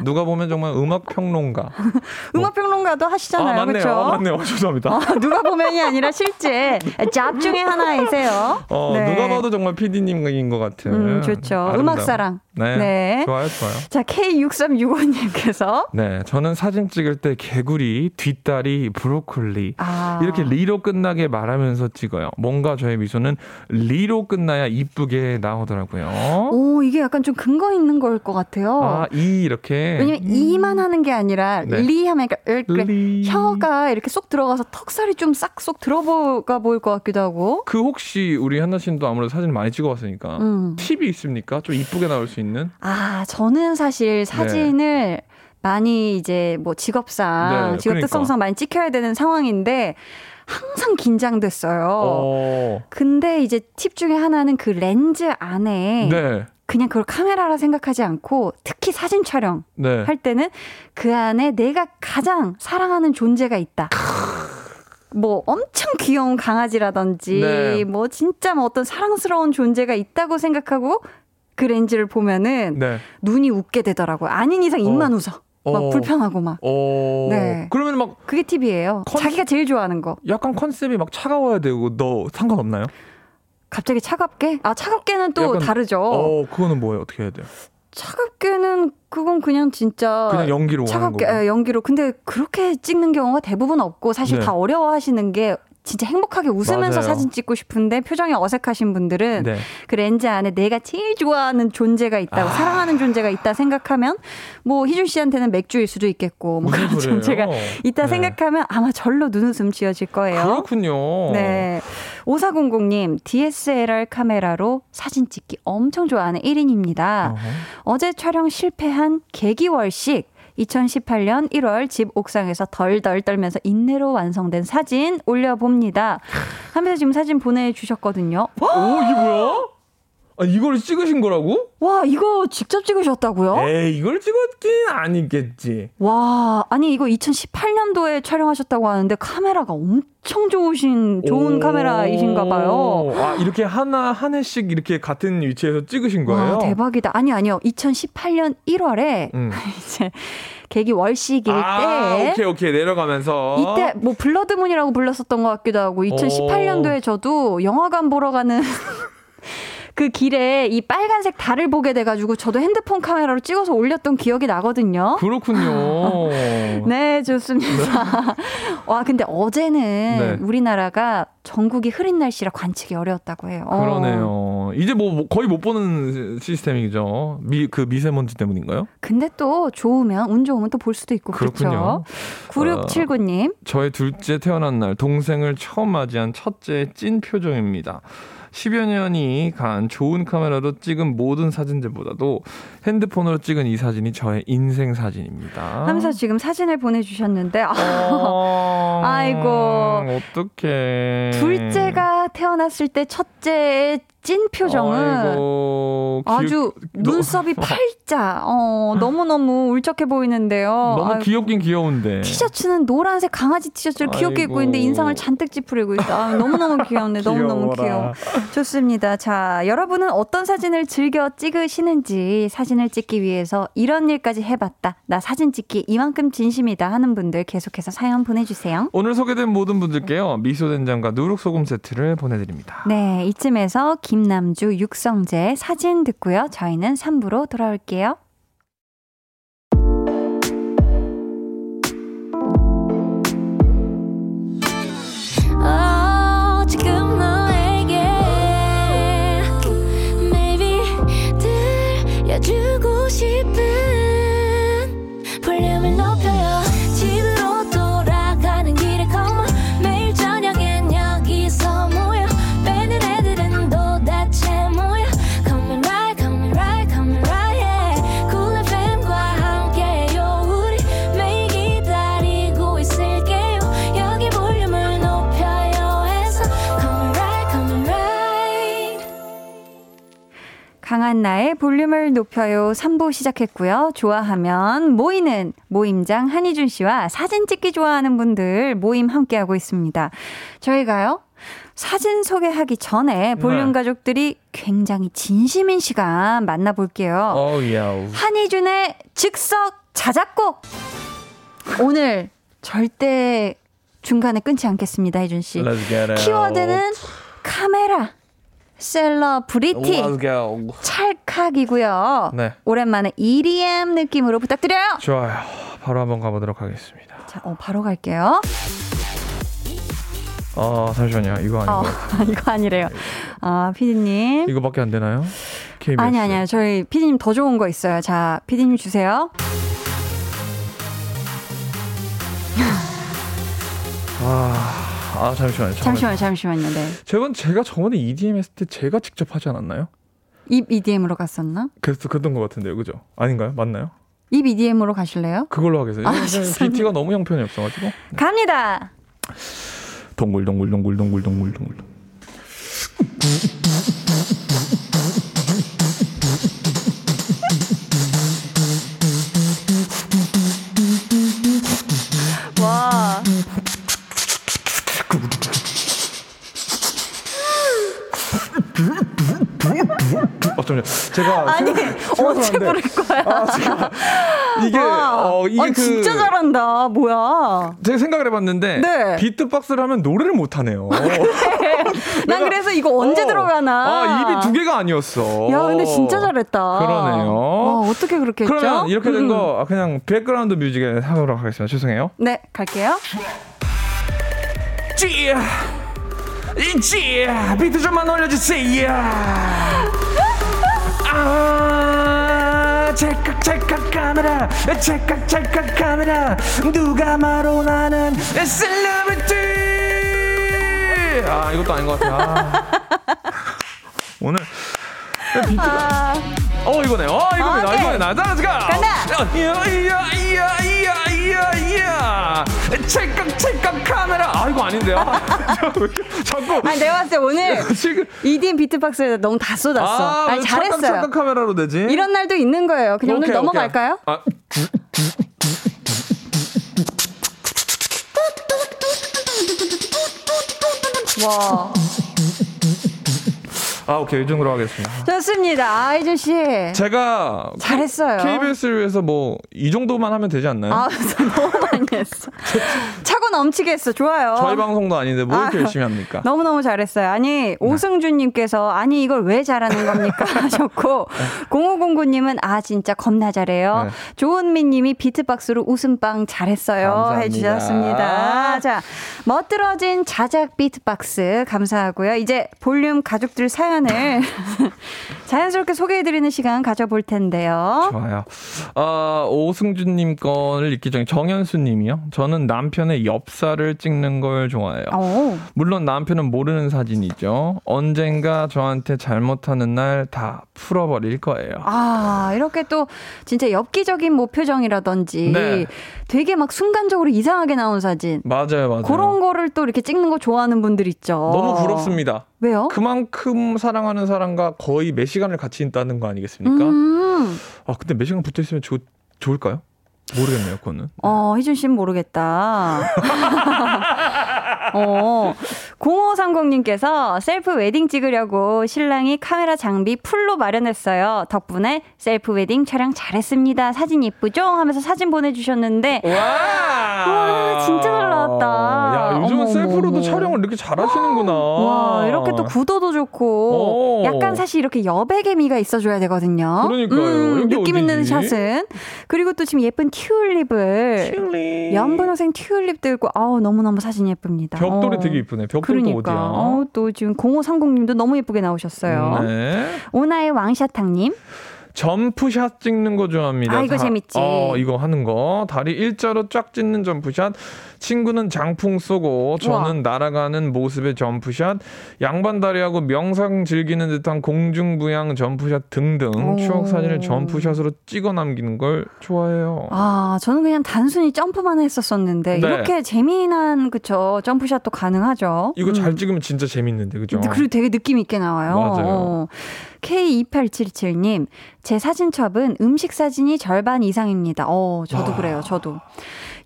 S6: 누가 보면 정말 음악 평론가.
S1: 음악 평론가도 하시잖아요,
S6: 아, 맞네요. 아, 맞네요. 죄송합니다.
S1: 어, 누가 보면이 아니라 실제 잡 중에 하나이세요.
S6: 어,
S1: 네.
S6: 누가 봐도 정말 PD님인 것 같은.
S1: 음, 좋죠.
S6: 아름다움.
S1: 음악 사랑.
S6: 네.
S1: 네.
S6: 좋아요, 좋아요.
S1: 자, K6365님께서
S6: 네, 저는 사진 찍을 때 개구리, 뒷다리, 브로콜리
S1: 아.
S6: 이렇게 리로 끝나게 말하면서 찍어요. 뭔가 저의 미소는 리로 끝나야 이쁘게 나오더라고요.
S1: 오, 이게 약간 좀 근거 있는 걸 것 같아요.
S6: 아, 이 이렇게.
S1: 왜냐면 이만 하는 게 아니라
S6: 네.
S1: 리 하면 이렇게, 이렇게
S6: 리.
S1: 혀가 이렇게 쏙 들어가서 턱살이 좀 싹 쏙 들어가 보일 것 같기도 하고.
S6: 그 혹시 우리 한나 씨도 아무래도 사진 많이 찍어봤으니까
S1: 음.
S6: 팁이 있습니까? 좀 이쁘게 나올 수 있는?
S1: 아, 저는 사실 사진을 많이 이제 뭐 직업상,
S6: 네,
S1: 직업
S6: 그러니까.
S1: 특성상 많이 찍혀야 되는 상황인데 항상 긴장됐어요.
S6: 어.
S1: 근데 이제 팁 중에 하나는 그 렌즈 안에
S6: 네.
S1: 그냥 그걸 카메라라 생각하지 않고 특히 사진 촬영
S6: 네.
S1: 할 때는 그 안에 내가 가장 사랑하는 존재가 있다. 뭐 엄청 귀여운 강아지라든지
S6: 네.
S1: 뭐 진짜 뭐 어떤 사랑스러운 존재가 있다고 생각하고 그 렌즈를 보면은
S6: 네.
S1: 눈이 웃게 되더라고요. 아닌 이상 입만
S6: 어.
S1: 웃어. 막
S6: 어.
S1: 불편하고 막.
S6: 어.
S1: 네.
S6: 그러면 막
S1: 그게 팁이에요.
S6: 컨-
S1: 자기가 제일 좋아하는 거.
S6: 약간 컨셉이 막 차가워야 되고 너 상관없나요?
S1: 갑자기 차갑게? 아, 차갑게는 또
S6: 약간-
S1: 다르죠.
S6: 어, 그거는 뭐예요? 어떻게 해야 돼요?
S1: 차갑게는 그건 그냥 진짜
S6: 그냥 연기로
S1: 차갑게
S6: 거고.
S1: 예, 연기로. 근데 그렇게 찍는 경우가 대부분 없고 사실
S6: 네.
S1: 다 어려워하시는 게 진짜 행복하게 웃으면서
S6: 맞아요.
S1: 사진 찍고 싶은데 표정이 어색하신 분들은
S6: 네.
S1: 그 렌즈 안에 내가 제일 좋아하는 존재가 있다고
S6: 아.
S1: 사랑하는 존재가 있다 생각하면 뭐 희준 씨한테는 맥주일 수도 있겠고 뭐 그런
S6: 소리예요?
S1: 존재가 있다
S6: 네.
S1: 생각하면 아마 절로 눈웃음 지어질 거예요.
S6: 그렇군요.
S1: 네. 5400님, DSLR 카메라로 사진 찍기 엄청 좋아하는 1인입니다.
S6: 어허.
S1: 어제 촬영 실패한 개기월식 2018년 1월 집 옥상에서 덜덜 떨면서 인내로 완성된 사진 올려봅니다. 하면서 지금 사진 보내주셨거든요.
S6: 오, 이게 뭐야? 아, 이걸 찍으신 거라고?
S1: 와, 이거 직접 찍으셨다고요?
S6: 에이, 이걸 찍었진 아니겠지.
S1: 와, 아니, 이거 2018년도에 촬영하셨다고 하는데 카메라가 엄청 좋으신, 좋은
S6: 오.
S1: 카메라이신가 봐요.
S6: 아, 이렇게 하나, 한 해씩 이렇게 같은 위치에서 찍으신 거예요?
S1: 와, 대박이다. 아니, 아니요. 2018년 1월에
S6: 음.
S1: 이제 계기 월식일
S6: 아,
S1: 때
S6: 오케이, 오케이. 내려가면서.
S1: 이때 뭐 블러드문이라고 불렀었던 것 같기도 하고 2018년도에 저도 영화관 보러 가는 그 길에 이 빨간색 달을 보게 돼가지고 저도 핸드폰 카메라로 찍어서 올렸던 기억이 나거든요.
S6: 그렇군요.
S1: 네, 좋습니다. 와, 근데 어제는
S6: 네.
S1: 우리나라가 전국이 흐린 날씨라 관측이 어려웠다고 해요. 어.
S6: 그러네요. 이제 뭐 거의 못 보는 시스템이죠. 미, 그 미세먼지 때문인가요?
S1: 근데 또 좋으면, 운 좋으면 또 볼 수도 있고,
S6: 그렇군요.
S1: 그렇죠. 9679님.
S6: 저의 둘째 태어난 날 동생을 처음 맞이한 첫째의 찐 표정입니다. 10여 년이 간 좋은 카메라로 찍은 모든 사진들보다도 핸드폰으로 찍은 이 사진이 저의 인생 사진입니다.
S1: 하면서 지금 사진을 보내주셨는데, 아,
S6: 어,
S1: 아이고.
S6: 어떡해.
S1: 둘째가 태어났을 때 첫째의 찐 표정은
S6: 아이고, 귀-
S1: 아주
S6: 너-
S1: 눈썹이 팔자. 어, 너무너무 울적해 보이는데요.
S6: 너무
S1: 아이고,
S6: 귀엽긴 귀여운데.
S1: 티셔츠는 노란색 강아지 티셔츠를 귀엽게 입고 있는데
S6: 아이고.
S1: 인상을 잔뜩 찌푸리고 있어. 아, 너무너무 귀여운데 너무너무.
S6: 귀여워.
S1: 좋습니다. 자, 여러분은 어떤 사진을 즐겨 찍으시는지 사진을 찍기 위해서 이런 일까지 해봤다. 나 사진 찍기 이만큼 진심이다 하는 분들 계속해서 사연 보내주세요.
S6: 오늘 소개된 모든 분들께요. 미소된장과 누룩소금 세트를 보내드립니다.
S1: 네, 이쯤에서 김남주, 육성재 사진 듣고요. 저희는 3부로 돌아올게요.
S7: 볼륨을 높여요
S1: 3부 시작했고요. 좋아하면 모이는 모임장 한희준 씨와 사진 찍기 좋아하는 분들 모임 함께하고 있습니다. 저희가요. 사진 소개하기 전에 볼륨
S6: 네.
S1: 가족들이 굉장히 진심인 시간 만나볼게요. 한희준의 즉석 자작곡 오늘 절대 중간에 끊지 않겠습니다, 혜준 씨.
S6: Let's get it.
S1: 키워드는 카메라, 셀러브리티. 찰칵이고요.
S6: 네.
S1: 오랜만에 EDM 느낌으로 부탁드려요.
S6: 좋아요. 바로 한번 가보도록 하겠습니다.
S1: 자, 어, 바로 갈게요.
S6: 어, 잠시만요. 이거 아닌
S1: 어. 이거 아니래요. 아, 피디님.
S6: 이거밖에 안 되나요? KBS.
S1: 아니, 아니요. 저희 피디님 더 좋은 거 있어요. 자, 피디님 주세요.
S6: 아, 아 잠시만요.
S1: 잠시만요, 잠시만요. 네.
S6: 저번 제가 저번에 EDM 했을 때 제가 직접 하지 않았나요?
S1: 입 EDM으로 갔었나?
S6: 그래서 그랬던 것 같은데요, 그죠? 아닌가요? 맞나요?
S1: 입 EDM으로 가실래요?
S6: 그걸로 하겠어요.
S1: 아,
S6: 아,
S1: 죄송해요.
S6: BT가 너무 형편이 없어가지고.
S1: 갑니다.
S6: 동글 동글 동글 동글 동글 동글. 어, 잠시만요. 제가
S1: 아니, 언제 부를 거야?
S6: 아, 제가 이게
S1: 와.
S6: 어 이게
S1: 아,
S6: 그
S1: 진짜 잘한다. 뭐야.
S6: 제가 생각을 해봤는데
S1: 네.
S6: 비트박스를 하면 노래를 못 하네요.
S1: 난 그래서 이거 언제
S6: 어.
S1: 들어가나.
S6: 아 입이 두 개가 아니었어.
S1: 야, 근데 진짜 잘했다.
S6: 그러네요.
S1: 와, 어떻게 그렇게 했죠?
S6: 그러면 이렇게 된
S1: 음.
S6: 거 그냥 백그라운드 뮤직에 하도록 하겠습니다. 죄송해요.
S1: 네, 갈게요.
S6: 찌, 찌, 비트 좀만 올려주세요. 아, 찰칵 찰칵 카메라, 찰칵 찰칵 카메라, 누가 뭐래도 나는 셀러브리티. 아, 이것도 아닌 것 같아. 아. 오늘 비트가.
S1: 아,
S6: 어 이거네. 어 이거네.
S1: 아,
S6: 아,
S1: 네.
S6: 이거네. 나 자, 가.
S1: 간다.
S6: 이야 이야 이야 이야 이야 이야. 찰칵 찰칵 카메라. 아 이거 아닌데요. 자꾸
S1: 아니, 내가 봤을 때 오늘
S6: 지금
S1: EDM 비트박스에 너무 다 쏟았어.
S6: 아,
S1: 아니,
S6: 왜
S1: 잘했어요.
S6: 찰칵 찰칵 카메라로 되지?
S1: 이런 날도 있는 거예요. 그냥 오늘
S6: 오케이, 오케이.
S1: 넘어갈까요?
S6: 아,
S1: 와.
S6: 아 오케이 이 정도로 하겠습니다.
S1: 좋습니다. 아이준 씨.
S6: 제가
S1: 잘했어요.
S6: KBS를 위해서 뭐 이 정도만 하면 되지 않나요?
S1: 아, 너무 많이 했어. 차고 넘치게 했어. 좋아요.
S6: 저희 방송도 아닌데 뭐 이렇게
S1: 아,
S6: 열심히 합니까?
S1: 너무너무 잘했어요. 아니, 오승준 님께서, 아니, 이걸 왜 잘하는 겁니까? 하셨고, 0509 님은, 아, 진짜 겁나 잘해요.
S6: 네.
S1: 조은미 님이 비트박스로 웃음빵 잘했어요.
S6: 감사합니다.
S1: 해 주셨습니다. 자, 멋들어진 자작 비트박스 감사하고요. 이제 볼륨 가족들 사연 을 자연스럽게 소개해드리는 시간 가져볼 텐데요.
S6: 좋아요. 어, 오승준님 거를 읽기 전에 정현수님이요. 저는 남편의 엽사를 찍는 걸 좋아해요.
S1: 오.
S6: 물론 남편은 모르는 사진이죠. 언젠가 저한테 잘못하는 날 다 풀어버릴 거예요.
S1: 아, 이렇게 또 진짜 엽기적인 뭐 표정이라든지
S6: 네.
S1: 되게 막 순간적으로 이상하게 나온 사진.
S6: 맞아요, 맞아요.
S1: 그런 거를 또 이렇게 찍는 거 좋아하는 분들 있죠.
S6: 너무 부럽습니다.
S1: 왜요?
S6: 그만큼 사랑하는 사람과 거의 몇 시간을 같이 있다는 거 아니겠습니까?
S1: 음.
S6: 아, 근데 몇 시간 붙어 있으면 좋, 좋을까요? 모르겠네요, 그거는.
S1: 어, 희준 씨는 모르겠다. 어, 0530님께서 셀프 웨딩 찍으려고 신랑이 카메라 장비 full로 마련했어요. 덕분에 셀프 웨딩 촬영 잘했습니다. 사진 예쁘죠? 하면서 사진 보내주셨는데.
S6: 와!
S1: 와, 진짜 잘 나왔다.
S6: 야, 요즘은 셀프로도. 촬영을 이렇게 잘하시는구나.
S1: 와, 이렇게 또 구도도 좋고,
S6: 오.
S1: 약간 사실 이렇게 여백의 미가 있어줘야 되거든요.
S6: 그러니까요.
S1: 음, 느낌 있는
S6: 어디지?
S1: 샷은. 그리고 또 지금 예쁜 튤립을.
S6: 튤립.
S1: 연분홍색 튤립 들고, 아우, 너무너무 사진 예쁩니다.
S6: 벽돌이
S1: 어.
S6: 되게 이쁘네. 벽돌도
S1: 그러니까.
S6: 어디야?
S1: 어, 또 지금 0530님도 너무 예쁘게 나오셨어요.
S6: 네.
S1: 오나의 왕샤탕님.
S6: 점프샷 찍는 거 좋아합니다.
S1: 아, 이거 재밌지.
S6: 어, 이거 하는 거. 다리 일자로 쫙 찍는 점프샷. 친구는 장풍 쏘고 저는 날아가는 모습의 점프샷. 양반 다리하고 명상 즐기는 듯한 공중부양 점프샷 등등
S1: 오.
S6: 추억 사진을 점프샷으로 찍어 남기는 걸 좋아해요.
S1: 아, 저는 그냥 단순히 점프만 했었었는데,
S6: 네.
S1: 이렇게 재미난, 그쵸. 점프샷도 가능하죠.
S6: 이거
S1: 음.
S6: 잘 찍으면 진짜 재밌는데 그죠?
S1: 그리고 되게 느낌 있게 나와요.
S6: 맞아요.
S1: 어. K2877님, 제 사진첩은 음식 사진이 절반 이상입니다. 어, 저도 그래요, 저도.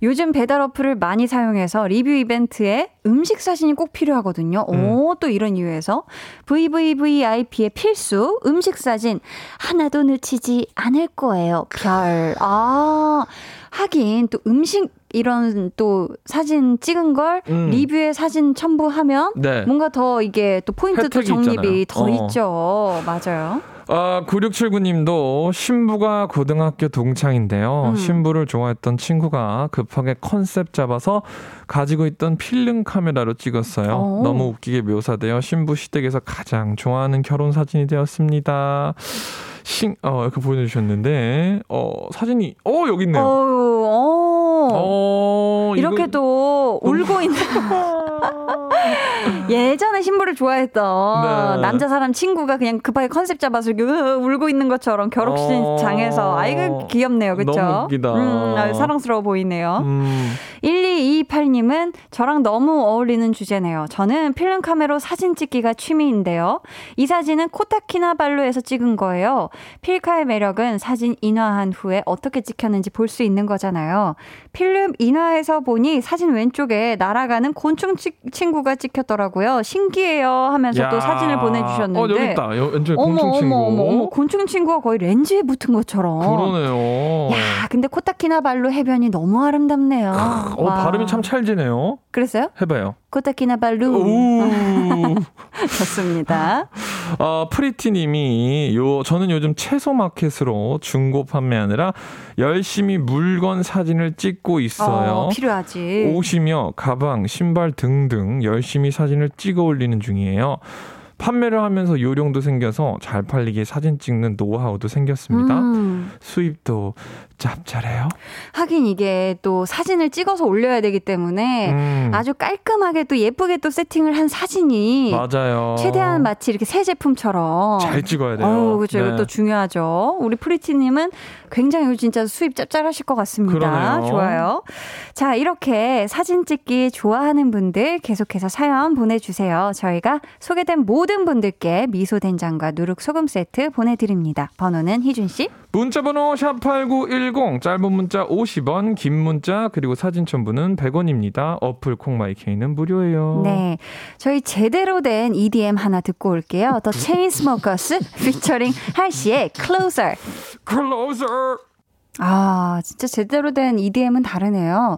S1: 요즘 배달 어플을 많이 사용해서 리뷰 이벤트에 음식 사진이 꼭 필요하거든요. 오, 또 이런 이유에서. VVVIP의 필수 음식 사진 하나도 놓치지 않을 거예요. 별. 아, 하긴 또 음식 이런 또 사진 찍은 걸
S6: 음.
S1: 리뷰에 사진 첨부하면
S6: 네.
S1: 뭔가 더 이게 또 포인트도 적립이
S6: 있잖아요.
S1: 더
S6: 어.
S1: 있죠. 맞아요.
S6: 아, 9679님도 신부가 고등학교 동창인데요.
S1: 음.
S6: 신부를 좋아했던 친구가 급하게 컨셉 잡아서 가지고 있던 필름 카메라로 찍었어요.
S1: 오.
S6: 너무 웃기게 묘사되어 신부 시댁에서 가장 좋아하는 결혼 사진이 되었습니다. 신, 어, 이렇게 보여주셨는데, 어, 사진이, 어, 여기 있네요.
S1: 어. 어, 이렇게
S6: 이거-
S1: 또 울고 있는 예전에 신부를 좋아했던
S6: 네.
S1: 남자 사람 친구가 그냥 급하게 컨셉 잡아서 울고 있는 것처럼 결혼식장에서
S6: 어.
S1: 아이고 귀엽네요, 그렇죠?
S6: 너무 웃기다.
S1: 음, 아주 사랑스러워 보이네요.
S6: 음,
S1: 1228님은 저랑 너무 어울리는 주제네요. 저는 필름 카메로 사진 찍기가 취미인데요. 이 사진은 코타키나발루에서 찍은 거예요. 필카의 매력은 사진 인화한 후에 어떻게 찍혔는지 볼 수 있는 거잖아요. 필름 인화해서 보니 사진 왼쪽에 날아가는 곤충 치- 친구가 찍혔더라고요. 신기해요 하면서 또
S6: 야.
S1: 사진을 보내주셨는데.
S6: 어, 여기 있다. 여- 왼쪽에 공충 친구.
S1: 어머, 어머, 어머, 곤충 친구가 거의 렌즈에 붙은 것처럼.
S6: 그러네요.
S1: 야, 근데 코타키나발루 해변이 너무 아름답네요.
S6: 어,
S1: 와.
S6: 발음이 참 찰지네요.
S1: 그랬어요?
S6: 해봐요.
S1: 코타키나 발루.
S6: 오.
S1: 좋습니다.
S6: 어, 프리티님이 요 저는 요즘 채소 마켓으로 중고 판매하느라 열심히 물건 사진을 찍고 있어요.
S1: 어, 필요하지.
S6: 옷이며 가방, 신발 등등 열심히 사진을 찍어 올리는 중이에요. 판매를 하면서 요령도 생겨서 잘 팔리게 사진 찍는 노하우도 생겼습니다.
S1: 음,
S6: 수입도 짭짤해요.
S1: 하긴 이게 또 사진을 찍어서 올려야 되기 때문에
S6: 음,
S1: 아주 깔끔하게 또 예쁘게 또 세팅을 한 사진이
S6: 맞아요.
S1: 최대한 마치 이렇게 새 제품처럼
S6: 잘 찍어야 돼요.
S1: 어우, 그죠.
S6: 네.
S1: 이것도 중요하죠. 우리 프리티님은 굉장히 진짜 수입 짭짤하실 것 같습니다.
S6: 그러네요.
S1: 좋아요. 자, 이렇게 사진 찍기 좋아하는 분들 계속해서 사연 보내주세요. 저희가 소개된 모든 분들께 미소 된장과 누룩 소금 세트 보내드립니다. 번호는 희준 씨.
S6: 문자번호 샵8910 짧은 문자 50원 긴 문자 그리고 사진 첨부는 100원입니다. 어플 콩마이케이는 무료예요.
S1: 네. 저희 제대로 된 EDM 하나 듣고 올게요. The Chainsmokers featuring Halsey의 Closer.
S6: Closer.
S1: 아, 진짜 제대로 된 EDM은 다르네요.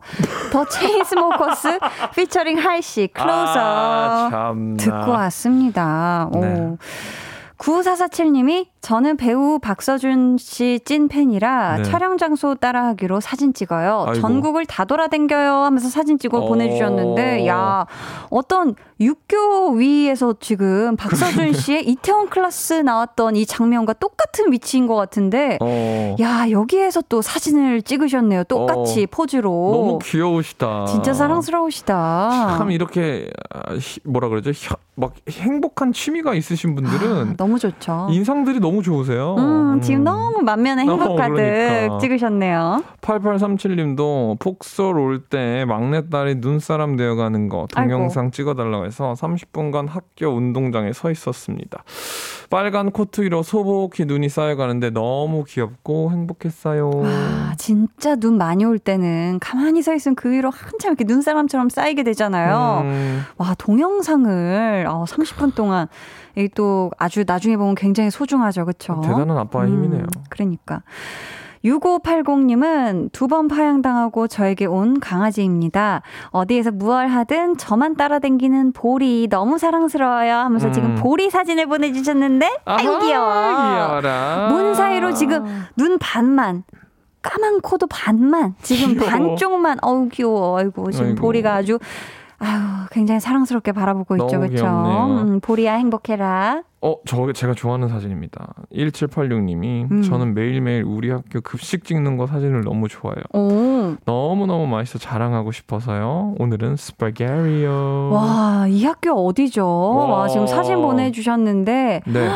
S1: The Chainsmokers featuring Halsey Closer
S6: 아.
S1: 듣고 왔습니다. 오.
S6: 네.
S1: 9447님이 저는 배우 박서준 씨 찐팬이라
S6: 네.
S1: 촬영 장소 따라하기로 사진 찍어요.
S6: 아이고.
S1: 전국을 다 돌아댕겨요 하면서 사진 찍어
S6: 어.
S1: 보내주셨는데, 야, 어떤 육교 위에서 지금 박서준 씨의 이태원 클래스 나왔던 이 장면과 똑같은 위치인 것 같은데,
S6: 어.
S1: 야, 여기에서 또 사진을 찍으셨네요. 똑같이
S6: 어.
S1: 포즈로.
S6: 너무 귀여우시다.
S1: 진짜 사랑스러우시다.
S6: 참 이렇게 아, 히- 뭐라 그러죠? 혀- 막 행복한 취미가 있으신 분들은
S1: 아, 너무 좋죠.
S6: 인상들이 너무 좋으세요.
S1: 음, 지금 너무 만면에 행복
S6: 어,
S1: 가득
S6: 그러니까.
S1: 찍으셨네요.
S6: 8837님도 폭설 올 때 막내딸이 눈사람 되어가는 거 동영상 찍어달라고 해서 30분간 학교 운동장에 서 있었습니다. 빨간 코트 위로 소복히 눈이 쌓여가는데 너무 귀엽고 행복했어요.
S1: 아, 진짜 눈 많이 올 때는 가만히 서 있으면 그 위로 한참 이렇게 눈사람처럼 쌓이게 되잖아요.
S6: 음,
S1: 와, 동영상을 어, 30분 동안 이게 또 아주 나중에 보면 굉장히 소중하죠. 그쵸?
S6: 대단한 아빠의 힘이네요.
S1: 음, 그러니까. 6580님은 두 번 파양당하고 저에게 온 강아지입니다. 어디에서 무얼 하든 저만 따라다니는 보리 너무 사랑스러워요 하면서
S6: 음.
S1: 지금 보리 사진을 보내주셨는데 아유 귀여워.
S6: 귀여워라.
S1: 문 사이로 지금 눈 반만 까만 코도 반만 지금
S6: 귀여워.
S1: 반쪽만 어우 귀여워 아이고 지금
S6: 아이고.
S1: 보리가 아주 아유 굉장히 사랑스럽게 바라보고 있죠 그렇죠. 음, 보리야 행복해라
S6: 어, 저 제가 좋아하는 사진입니다. 1786님이
S1: 음.
S6: 저는 매일매일 우리 학교 급식 찍는 거 사진을 너무 좋아해요.
S1: 오.
S6: 너무너무 맛있어 자랑하고 싶어서요. 오늘은 스파게티요.
S1: 와, 이 학교 어디죠? 와,
S6: 와.
S1: 지금 사진 보내 주셨는데,
S6: 네.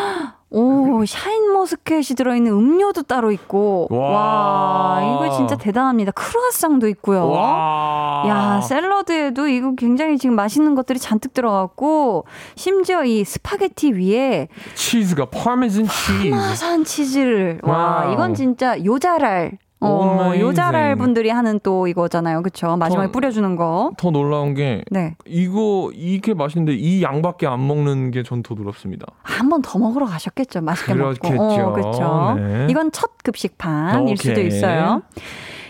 S1: 오, 샤인머스켓이 들어있는 음료도 따로 있고,
S6: 와.
S1: 와, 이거 진짜 대단합니다. 크루아상도 있고요.
S6: 와.
S1: 야, 샐러드에도 이거 굉장히 지금 맛있는 것들이 잔뜩 들어갔고, 심지어 이 스파게티 위에
S6: 치즈가 파메산 치즈.
S1: 파마산 치즈를, 와,
S6: wow.
S1: 이건 진짜 요잘알. 어. 요잘알 분들이 하는 또 이거잖아요. 그쵸? 마지막에
S6: 전-
S1: 뿌려주는 거.
S6: 더 놀라운 게
S1: 네.
S6: 이거 이게 맛있는데 이 양밖에 안 먹는 게 전 더 놀랍습니다.
S1: 한 번 더 먹으러 가셨겠죠. 맛있게
S6: 그렇겠죠.
S1: 먹고. 어, 그렇죠.
S6: 네.
S1: 이건 첫 급식판일 수도. 있어요.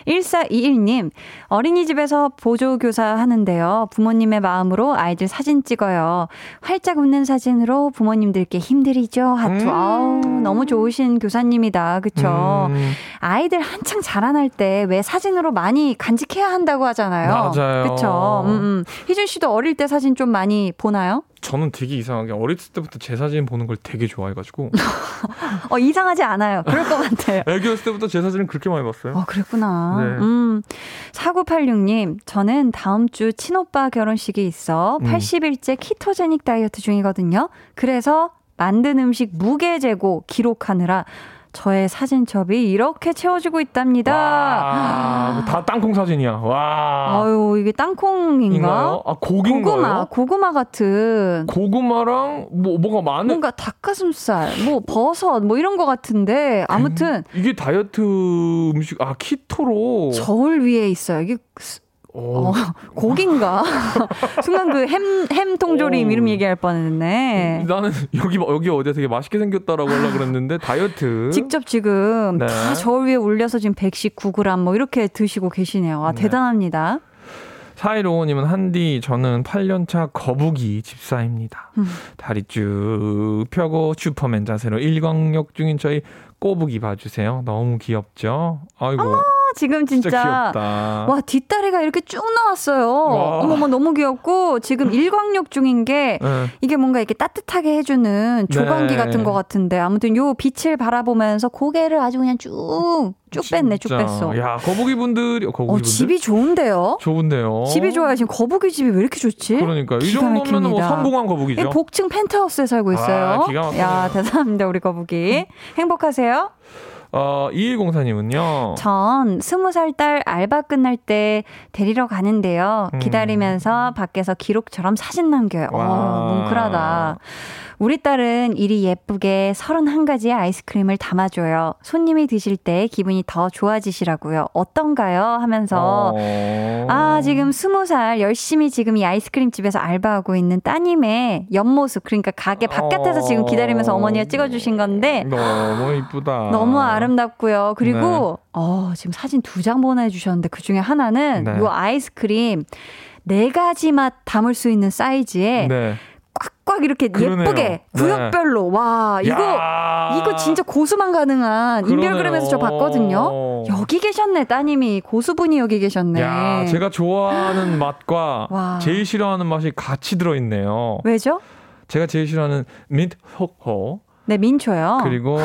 S1: 1421님, 어린이집에서 보조교사 하는데요. 부모님의 마음으로 아이들 사진 찍어요. 활짝 웃는 사진으로 부모님들께 힘들이죠. 하트.
S6: 음.
S1: 아우, 너무 좋으신 교사님이다. 그쵸.
S6: 음,
S1: 아이들 한창 자라날 때 왜 사진으로 많이 간직해야 한다고 하잖아요.
S6: 맞아요.
S1: 그쵸. 음, 음. 희준 씨도 어릴 때 사진 좀 많이 보나요?
S6: 저는 되게 이상하게 어렸을 때부터 제 사진 보는 걸 되게 좋아해가지고
S1: 어, 이상하지 않아요. 그럴 것 같아요.
S6: 애기였을 때부터 제 사진을 그렇게 많이 봤어요.
S1: 어, 그랬구나.
S6: 네.
S1: 음. 4986님, 저는 다음 주 친오빠 결혼식이 있어
S6: 음.
S1: 80일째 키토제닉 다이어트 중이거든요. 그래서 만든 음식 무게 재고 기록하느라 저의 사진첩이 이렇게 채워지고 있답니다.
S6: 와, 다 땅콩 사진이야. 와.
S1: 아유, 이게 땅콩인가?
S6: 인가요? 아, 고기인가요?
S1: 고구마, 고구마 같은.
S6: 고구마랑 뭐 뭐가 많은
S1: 뭔가 닭가슴살, 뭐 버섯, 뭐 이런 거 같은데 아무튼
S6: 이게 다이어트 음식 아 키토로
S1: 저울 위에 있어요. 이게
S6: 어,
S1: 어, 고긴가? 순간 그 햄, 햄 통조림
S6: 오.
S1: 이름 얘기할 뻔했네.
S6: 나는 여기 여기 어디야 되게 맛있게 생겼다라고 하려고 그랬는데 다이어트
S1: 직접 지금
S6: 네.
S1: 다 저울 위에 올려서 지금 119g 뭐 이렇게 드시고 계시네요. 와,
S6: 네.
S1: 대단합니다.
S6: 4155님은 한디 저는 8년차 거북이 집사입니다.
S1: 음.
S6: 다리 쭉 펴고 슈퍼맨 자세로 일광욕 중인 저희 꼬북이 봐주세요. 너무 귀엽죠? 아이고
S1: 지금 진짜,
S6: 진짜.
S1: 와 뒷다리가 이렇게 쭉 나왔어요.
S6: 와.
S1: 어머머 너무 귀엽고 지금 일광욕 중인 게
S6: 네.
S1: 이게 뭔가 이렇게 따뜻하게 해주는 조광기
S6: 네.
S1: 같은 것 같은데 아무튼 요 빛을 바라보면서 고개를 아주 그냥 쭉쭉 뺐네 쭉. 뺐어.
S6: 야 거북이 분들이 거북이
S1: 어 집이 좋은데요.
S6: 좋은데요.
S1: 집이 좋아요. 지금 거북이 집이 왜 이렇게 좋지?
S6: 그러니까 이 정도면 뭐. 성공한 거북이죠.
S1: 이 복층 펜트하우스에 살고 있어요.
S6: 아, 기가 막히네요.
S1: 야, 대단합니다, 우리 거북이. 행복하세요?
S6: 어, 2104님은요.
S1: 전 스무 살 딸 알바 끝날 때 데리러 가는데요.
S6: 음.
S1: 기다리면서 밖에서 기록처럼 사진 남겨요. 어,
S6: 와.
S1: 뭉클하다. 우리 딸은 일이 예쁘게 31가지의 아이스크림을 담아줘요. 손님이 드실 때 기분이 더 좋아지시라고요. 어떤가요? 하면서
S6: 어.
S1: 아, 지금 스무 살 열심히 지금 이 아이스크림 집에서 알바하고 있는 따님의 옆모습, 그러니까 가게 바깥에서 지금 기다리면서 어머니가 찍어주신 건데,
S6: 너무 이쁘다.
S1: 너무 아름답고요. 그리고, 어, 지금 사진 두 장 보내주셨는데, 그 중에 하나는
S6: 네.
S1: 요 아이스크림 네 가지 맛 담을 수 있는 사이즈에
S6: 네.
S1: 꽉꽉 이렇게
S6: 그러네요.
S1: 예쁘게
S6: 네.
S1: 구역별로, 와, 이거,
S6: 야.
S1: 이거 진짜 고수만 가능한 인별그램에서 저. 봤거든요. 여기 계셨네, 따님이. 고수분이 여기 계셨네.
S6: 야, 제가 좋아하는 맛과
S1: 와.
S6: 제일 싫어하는 맛이 같이 들어있네요.
S1: 왜죠?
S6: 제가 제일 싫어하는 민트 초코
S1: 네, 민초요.
S6: 그리고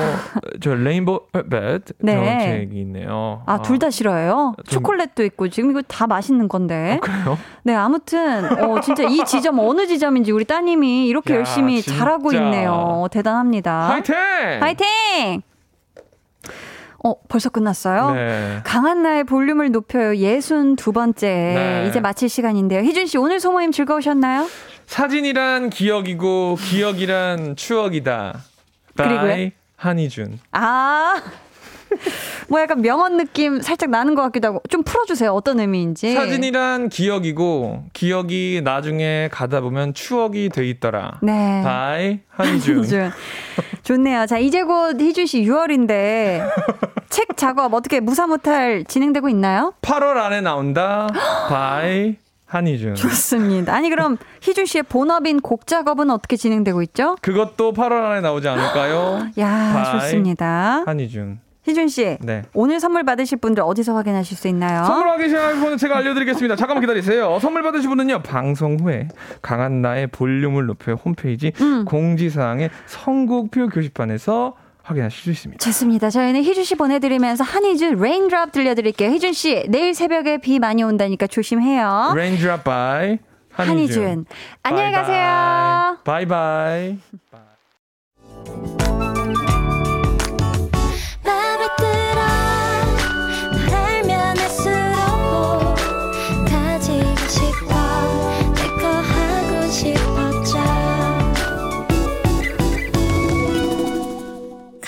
S6: 저 rainbow 샤베트
S1: 네.
S6: 정책이 있네요.
S1: 아, 둘 다 싫어요.
S6: 좀-
S1: 초콜릿도 있고 지금 이거 다 맛있는 건데.
S6: 그래요?
S1: 네, 아무튼 어 진짜 이 지점 어느 지점인지 우리 따님이 이렇게
S6: 야,
S1: 열심히
S6: 진짜.
S1: 잘하고 있네요. 대단합니다.
S6: 화이팅!
S1: 화이팅! 어, 벌써 끝났어요?
S6: 네.
S1: 강한나의 볼륨을 높여요. 예순 두 번째.
S6: 네.
S1: 이제 마칠 시간인데요. 희준 씨, 오늘 소모임 즐거우셨나요?
S6: 사진이란 기억이고 기억이란 추억이다.
S1: 그리고요?
S6: 한희준.
S1: 아. 뭐 약간 명언 느낌 살짝 나는 것 같기도 하고 좀 풀어주세요. 어떤 의미인지.
S6: 사진이란 기억이고 기억이 나중에 가다 보면 추억이 돼 있더라.
S1: 네.
S6: 한희준.
S1: 희준. 좋네요. 자, 이제 곧 희준 씨 6월인데 책 작업 어떻게 무사무탈 진행되고 있나요?
S6: 8월 안에 나온다. by 한희준.
S1: 좋습니다. 아니 그럼 희준 씨의 본업인 곡 작업은 어떻게 진행되고 있죠?
S6: 그것도 8월 안에 나오지 않을까요?
S1: 야, 좋습니다.
S6: 한희준.
S1: 희준 씨.
S6: 네.
S1: 오늘 선물 받으실 분들 어디서 확인하실 수 있나요?
S6: 선물 받으실 분은 제가 알려드리겠습니다. 잠깐만 기다리세요. 선물 받으실 분은요. 방송 후에 강한나의 볼륨을 높여 홈페이지
S1: 음.
S6: 공지사항의 선곡표 게시판에서 확인하실 수 있습니다.
S1: 좋습니다. 저희는 희준 씨 보내드리면서 한희준 Raindrop 들려드릴게요. 희준 씨 내일 새벽에 비 많이 온다니까 조심해요.
S6: Raindrop by 한희준.
S1: 한희준. 안녕히 가세요.
S6: 바이바이.
S7: 맘에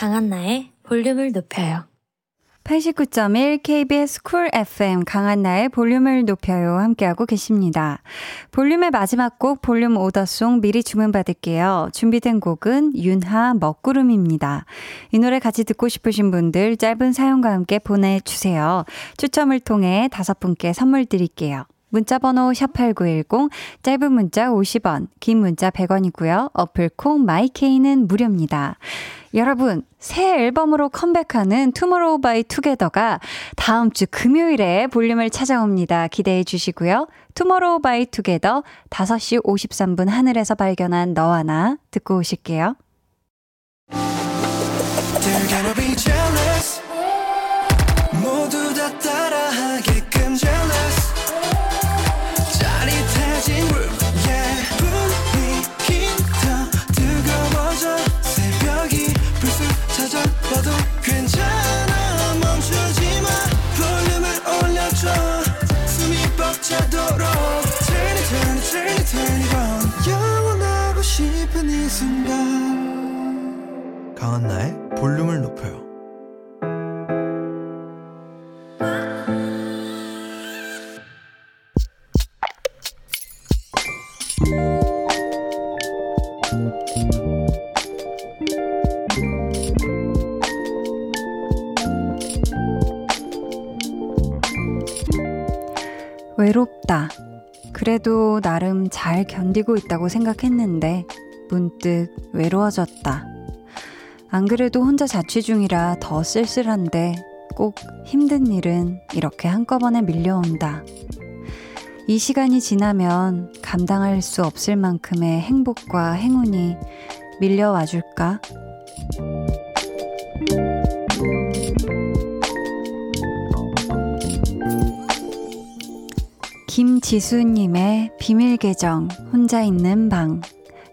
S7: 강한나의 볼륨을 높여요
S1: 89.1 KBS Cool FM 강한나의 볼륨을 높여요 함께하고 계십니다. 볼륨의 마지막 곡 볼륨 order song 미리 주문받을게요. 준비된 곡은 윤하 먹구름입니다. 이 노래 같이 듣고 싶으신 분들 짧은 사연과 함께 보내주세요. 추첨을 통해 다섯 분께 선물 드릴게요. 문자번호 샵8910, 짧은 문자 50원, 긴 문자 100원이고요. 어플 콩 마이케이는 무료입니다. 여러분, 새 앨범으로 컴백하는 투모로우 바이 투게더가 다음 주 금요일에 볼륨을 찾아옵니다. 기대해 주시고요. 투모로우 바이 투게더 5시 53분 하늘에서 발견한 너와 나 듣고 오실게요.
S8: 강한나의 볼륨을 높여요.
S1: 외롭다. 그래도 나름 잘 견디고 있다고 생각했는데 문득 외로워졌다. 안 그래도 혼자 자취 중이라 더 쓸쓸한데 꼭 힘든 일은 이렇게 한꺼번에 밀려온다. 이 시간이 지나면 감당할 수 없을 만큼의 행복과 행운이 밀려와 줄까? 김지수님의 비밀 계정, 혼자 있는 방.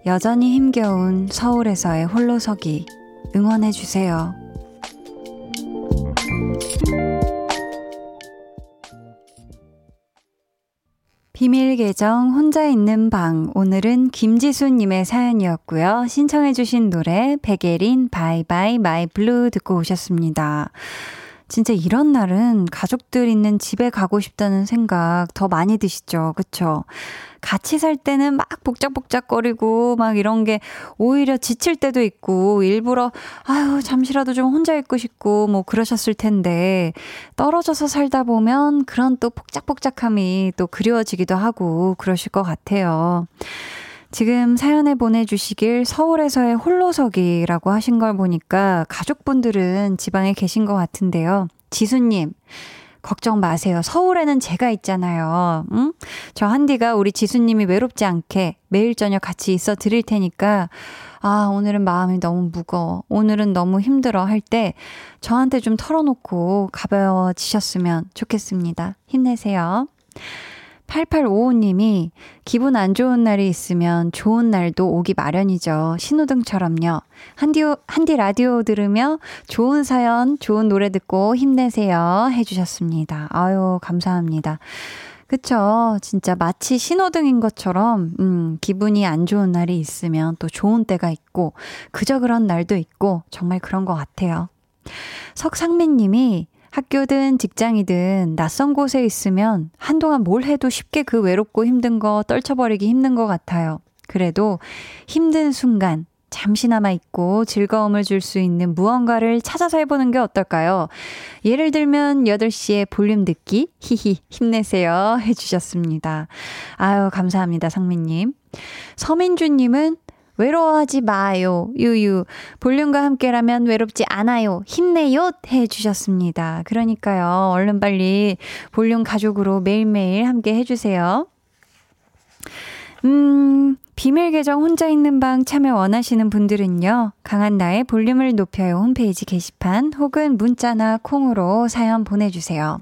S1: 여전히 힘겨운 서울에서의 홀로서기. 응원해주세요. 비밀 계정 혼자 있는 방 오늘은 김지수님의 사연이었고요. 신청해주신 노래 백예린 Bye Bye My Blue 듣고 오셨습니다. 진짜 이런 날은 가족들 있는 집에 가고 싶다는 생각 더 많이 드시죠. 그쵸? 같이 살 때는 막 복작복작거리고 막 이런 게 오히려 지칠 때도 있고 일부러 아유 잠시라도 좀 혼자 있고 싶고 뭐 그러셨을 텐데 떨어져서 살다 보면 그런 또 복작복작함이 또 그리워지기도 하고 그러실 것 같아요. 지금 사연에 보내주시길 서울에서의 홀로서기라고 하신 걸 보니까 가족분들은 지방에 계신 것 같은데요. 지수님, 걱정 마세요. 서울에는 제가 있잖아요. 응? 저 한디가 우리 지수님이 외롭지 않게 매일 저녁 같이 있어 드릴 테니까, 아, 오늘은 마음이 너무 무거워. 오늘은 너무 힘들어 할 때 저한테 좀 털어놓고 가벼워지셨으면 좋겠습니다. 힘내세요. 8855님이 기분 안 좋은 날이 있으면 좋은 날도 오기 마련이죠. 신호등처럼요. 한디, 한디 라디오 들으며 좋은 사연, 좋은 노래 듣고 힘내세요. 해주셨습니다. 아유, 감사합니다. 그쵸. 진짜 마치 신호등인 것처럼, 음, 기분이 안 좋은 날이 있으면 또 좋은 때가 있고, 그저 그런 날도 있고, 정말 그런 것 같아요. 석상민 님이 학교든 직장이든 낯선 곳에 있으면 한동안 뭘 해도 쉽게 그 외롭고 힘든 거 떨쳐버리기 힘든 것 같아요. 그래도 힘든 순간 잠시나마 있고 즐거움을 줄 수 있는 무언가를 찾아서 해보는 게 어떨까요? 예를 들면 8시에 볼륨 듣기, 히히, 힘내세요. 해주셨습니다. 아유, 감사합니다, 상민님. 서민주님은 외로워하지 마요. 유유. 볼륨과 함께라면 외롭지 않아요. 힘내요. 해 주셨습니다. 그러니까요. 얼른 빨리 볼륨 가족으로 매일매일 함께 해주세요. 음, 비밀 계정 혼자 있는 방 참여 원하시는 분들은요. 강한 나의 볼륨을 높여요 홈페이지 게시판 혹은 문자나 콩으로 사연 보내주세요.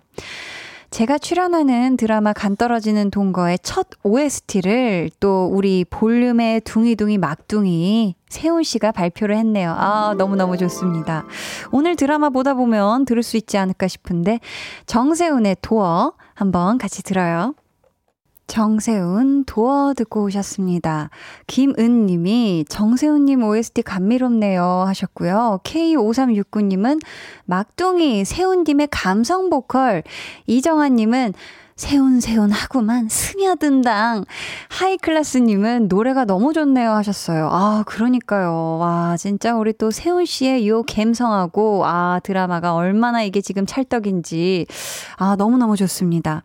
S1: 제가 출연하는 드라마 간 떨어지는 동거의 첫 OST를 또 우리 볼륨의 둥이둥이 막둥이 세훈 씨가 발표를 했네요. 아, 너무너무 좋습니다. 오늘 드라마 보다 보면 들을 수 있지 않을까 싶은데 정세훈의 도어 한번 같이 들어요. 정세훈 도어 듣고 오셨습니다. 김은 님이 정세훈 님 OST 감미롭네요 하셨고요. K5369 님은 막둥이 세훈 님의 감성 보컬 이정환 님은 세훈 하구만 스며든당 하이클래스 님은 노래가 너무 좋네요 하셨어요. 아 그러니까요. 와 진짜 우리 또 세훈 씨의 요 감성하고 아 드라마가 얼마나 이게 지금 찰떡인지 아 너무너무 좋습니다.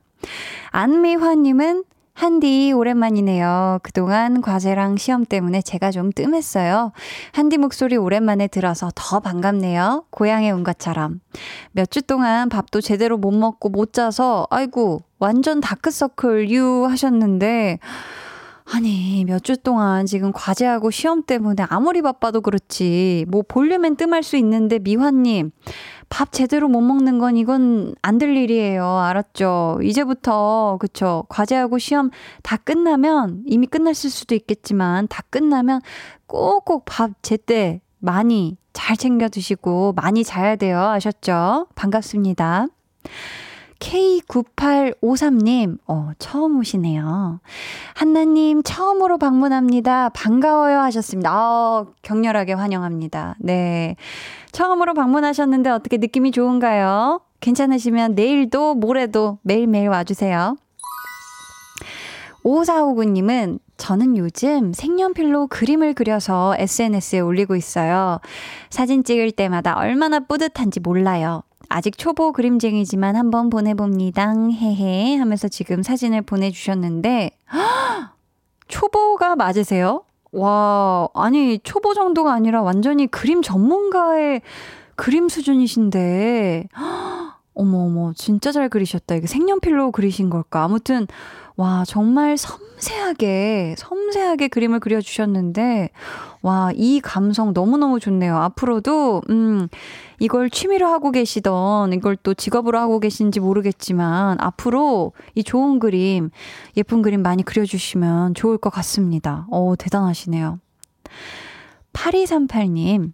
S1: 안미화님은 한디 오랜만이네요. 그동안 과제랑 시험 때문에 제가 좀 뜸했어요. 한디 목소리 오랜만에 들어서 더 반갑네요. 고향에 온 것처럼. 몇 주 동안 밥도 제대로 못 먹고 못 자서 아이고 완전 다크서클 유 하셨는데 아니, 몇 주 동안 지금 과제하고 시험 때문에 아무리 바빠도 그렇지, 뭐 볼륨엔 뜸할 수 있는데, 미화님, 밥 제대로 못 먹는 건 이건 안 될 일이에요. 알았죠? 이제부터, 그쵸. 과제하고 시험 다 끝나면, 이미 끝났을 수도 있겠지만, 다 끝나면 꼭꼭 밥 제때 많이 잘 챙겨 드시고, 많이 자야 돼요. 아셨죠? 반갑습니다. K9853님, 어, 처음 오시네요. 한나님, 처음으로 방문합니다. 반가워요 하셨습니다. 어, 격렬하게 환영합니다. 네. 처음으로 방문하셨는데 어떻게 느낌이 좋은가요? 괜찮으시면 내일도 모레도 매일매일 와주세요. 5459님은 저는 요즘 색연필로 그림을 그려서 SNS에 올리고 있어요. 사진 찍을 때마다 얼마나 뿌듯한지 몰라요. 아직 초보 그림쟁이지만 한번 보내봅니다. 헤헤 하면서 지금 사진을 보내주셨는데 초보가 맞으세요? 와, 아니 초보 정도가 아니라 완전히 그림 전문가의 그림 수준이신데 어머 어머 진짜 잘 그리셨다. 이게 색연필로 그리신 걸까? 아무튼 와, 정말 섬세하게, 섬세하게 그림을 그려주셨는데, 와, 이 감성 너무너무 좋네요. 앞으로도, 음, 이걸 취미로 하고 계시던, 이걸 또 직업으로 하고 계신지 모르겠지만, 앞으로 이 좋은 그림, 예쁜 그림 많이 그려주시면 좋을 것 같습니다. 어, 대단하시네요. 8238님,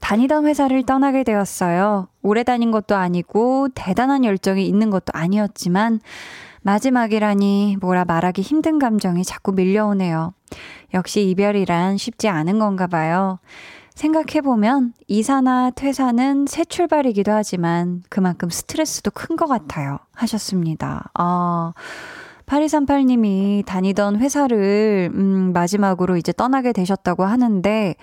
S1: 다니던 회사를 떠나게 되었어요. 오래 다닌 것도 아니고, 대단한 열정이 있는 것도 아니었지만, 마지막이라니 뭐라 말하기 힘든 감정이 자꾸 밀려오네요. 역시 이별이란 쉽지 않은 건가 봐요. 생각해보면 이사나 퇴사는 새 출발이기도 하지만 그만큼 스트레스도 큰 것 같아요. 하셨습니다. 아. 8238님이 다니던 회사를, 음, 마지막으로 이제 떠나게 되셨다고 하는데,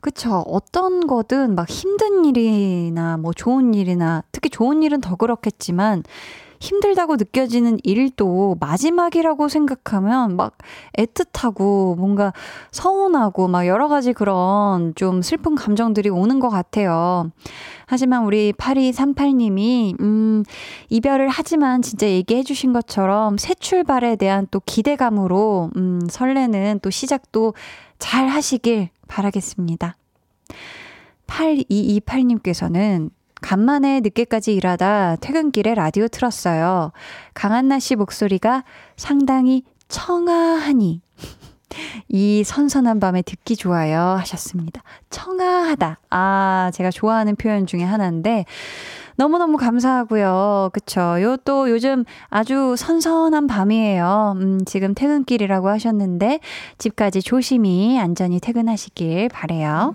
S1: 그쵸. 어떤 거든 막 힘든 일이나 뭐 좋은 일이나, 특히 좋은 일은 더 그렇겠지만, 힘들다고 느껴지는 일도 마지막이라고 생각하면 막 애틋하고 뭔가 서운하고 막 여러 가지 그런 좀 슬픈 감정들이 오는 것 같아요. 하지만 우리 8238님이, 음, 이별을 하지만 진짜 얘기해 주신 것처럼 새 출발에 대한 또 기대감으로, 음, 설레는 또 시작도 잘 하시길 바라겠습니다. 8228님께서는 간만에 늦게까지 일하다 퇴근길에 라디오 틀었어요. 강한나 씨 목소리가 상당히 청아하니 이 선선한 밤에 듣기 좋아요 하셨습니다. 청아하다. 아, 제가 좋아하는 표현 중에 하나인데 너무너무 감사하고요. 그쵸. 요 또 요즘 아주 선선한 밤이에요. 음, 지금 퇴근길이라고 하셨는데 집까지 조심히 안전히 퇴근하시길 바래요.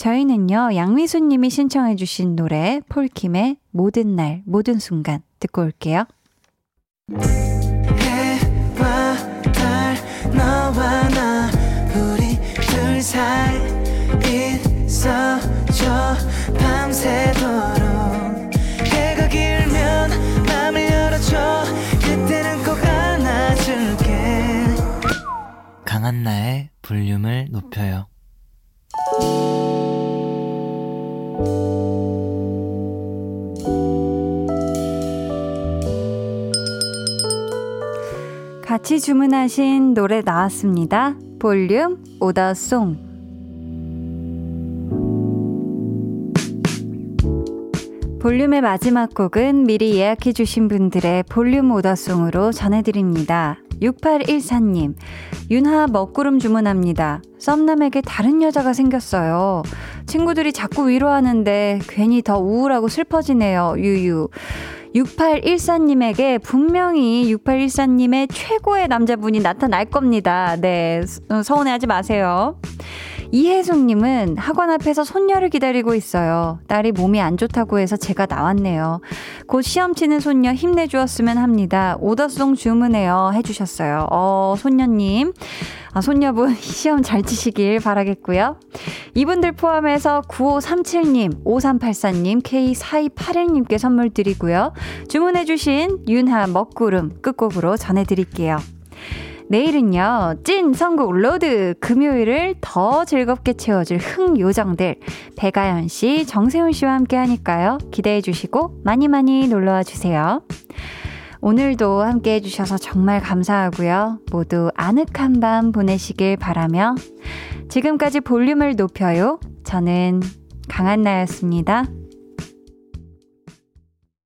S1: 저희는요, 양미수 님이 신청해주신 노래, 폴킴의 모든 날, 모든 순간 듣고 올게요.
S8: 해와 달 너와 나 우리 둘 사이 있어줘 밤새도록 해가 길면 맘을 열어줘 그때는 꼭 안아줄게
S9: 강한 나의 볼륨을 높여요.
S1: 같이 주문하신 노래 나왔습니다. 볼륨 오더송. 볼륨의 마지막 곡은 미리 예약해주신 분들의 볼륨 오더송으로 전해드립니다. 6814님, 윤하 먹구름 주문합니다. 썸남에게 다른 여자가 생겼어요. 친구들이 자꾸 위로하는데 괜히 더 우울하고 슬퍼지네요. 유유. 6814님에게 분명히 6814님의 최고의 남자분이 나타날 겁니다. 네, 서운해하지 마세요. 이혜숙님은 학원 앞에서 손녀를 기다리고 있어요. 딸이 몸이 안 좋다고 해서 제가 나왔네요. 곧 시험 치는 손녀 힘내주었으면 합니다. 오더송 주문해요. 해주셨어요. 어, 손녀님. 아, 손녀분 시험 잘 치시길 바라겠고요. 이분들 포함해서 9537님, 5384님, K4281님께 선물 드리고요. 주문해주신 윤하 먹구름 끝곡으로 전해드릴게요. 내일은요, 찐 선곡 로드! 금요일을 더 즐겁게 채워줄 흥요정들, 배가연 씨, 정세훈 씨와 함께 하니까요. 기대해 주시고, 많이 많이 놀러 와 주세요. 오늘도 함께 해주셔서 정말 감사하고요. 모두 아늑한 밤 보내시길 바라며, 지금까지 볼륨을 높여요. 저는 강한나였습니다.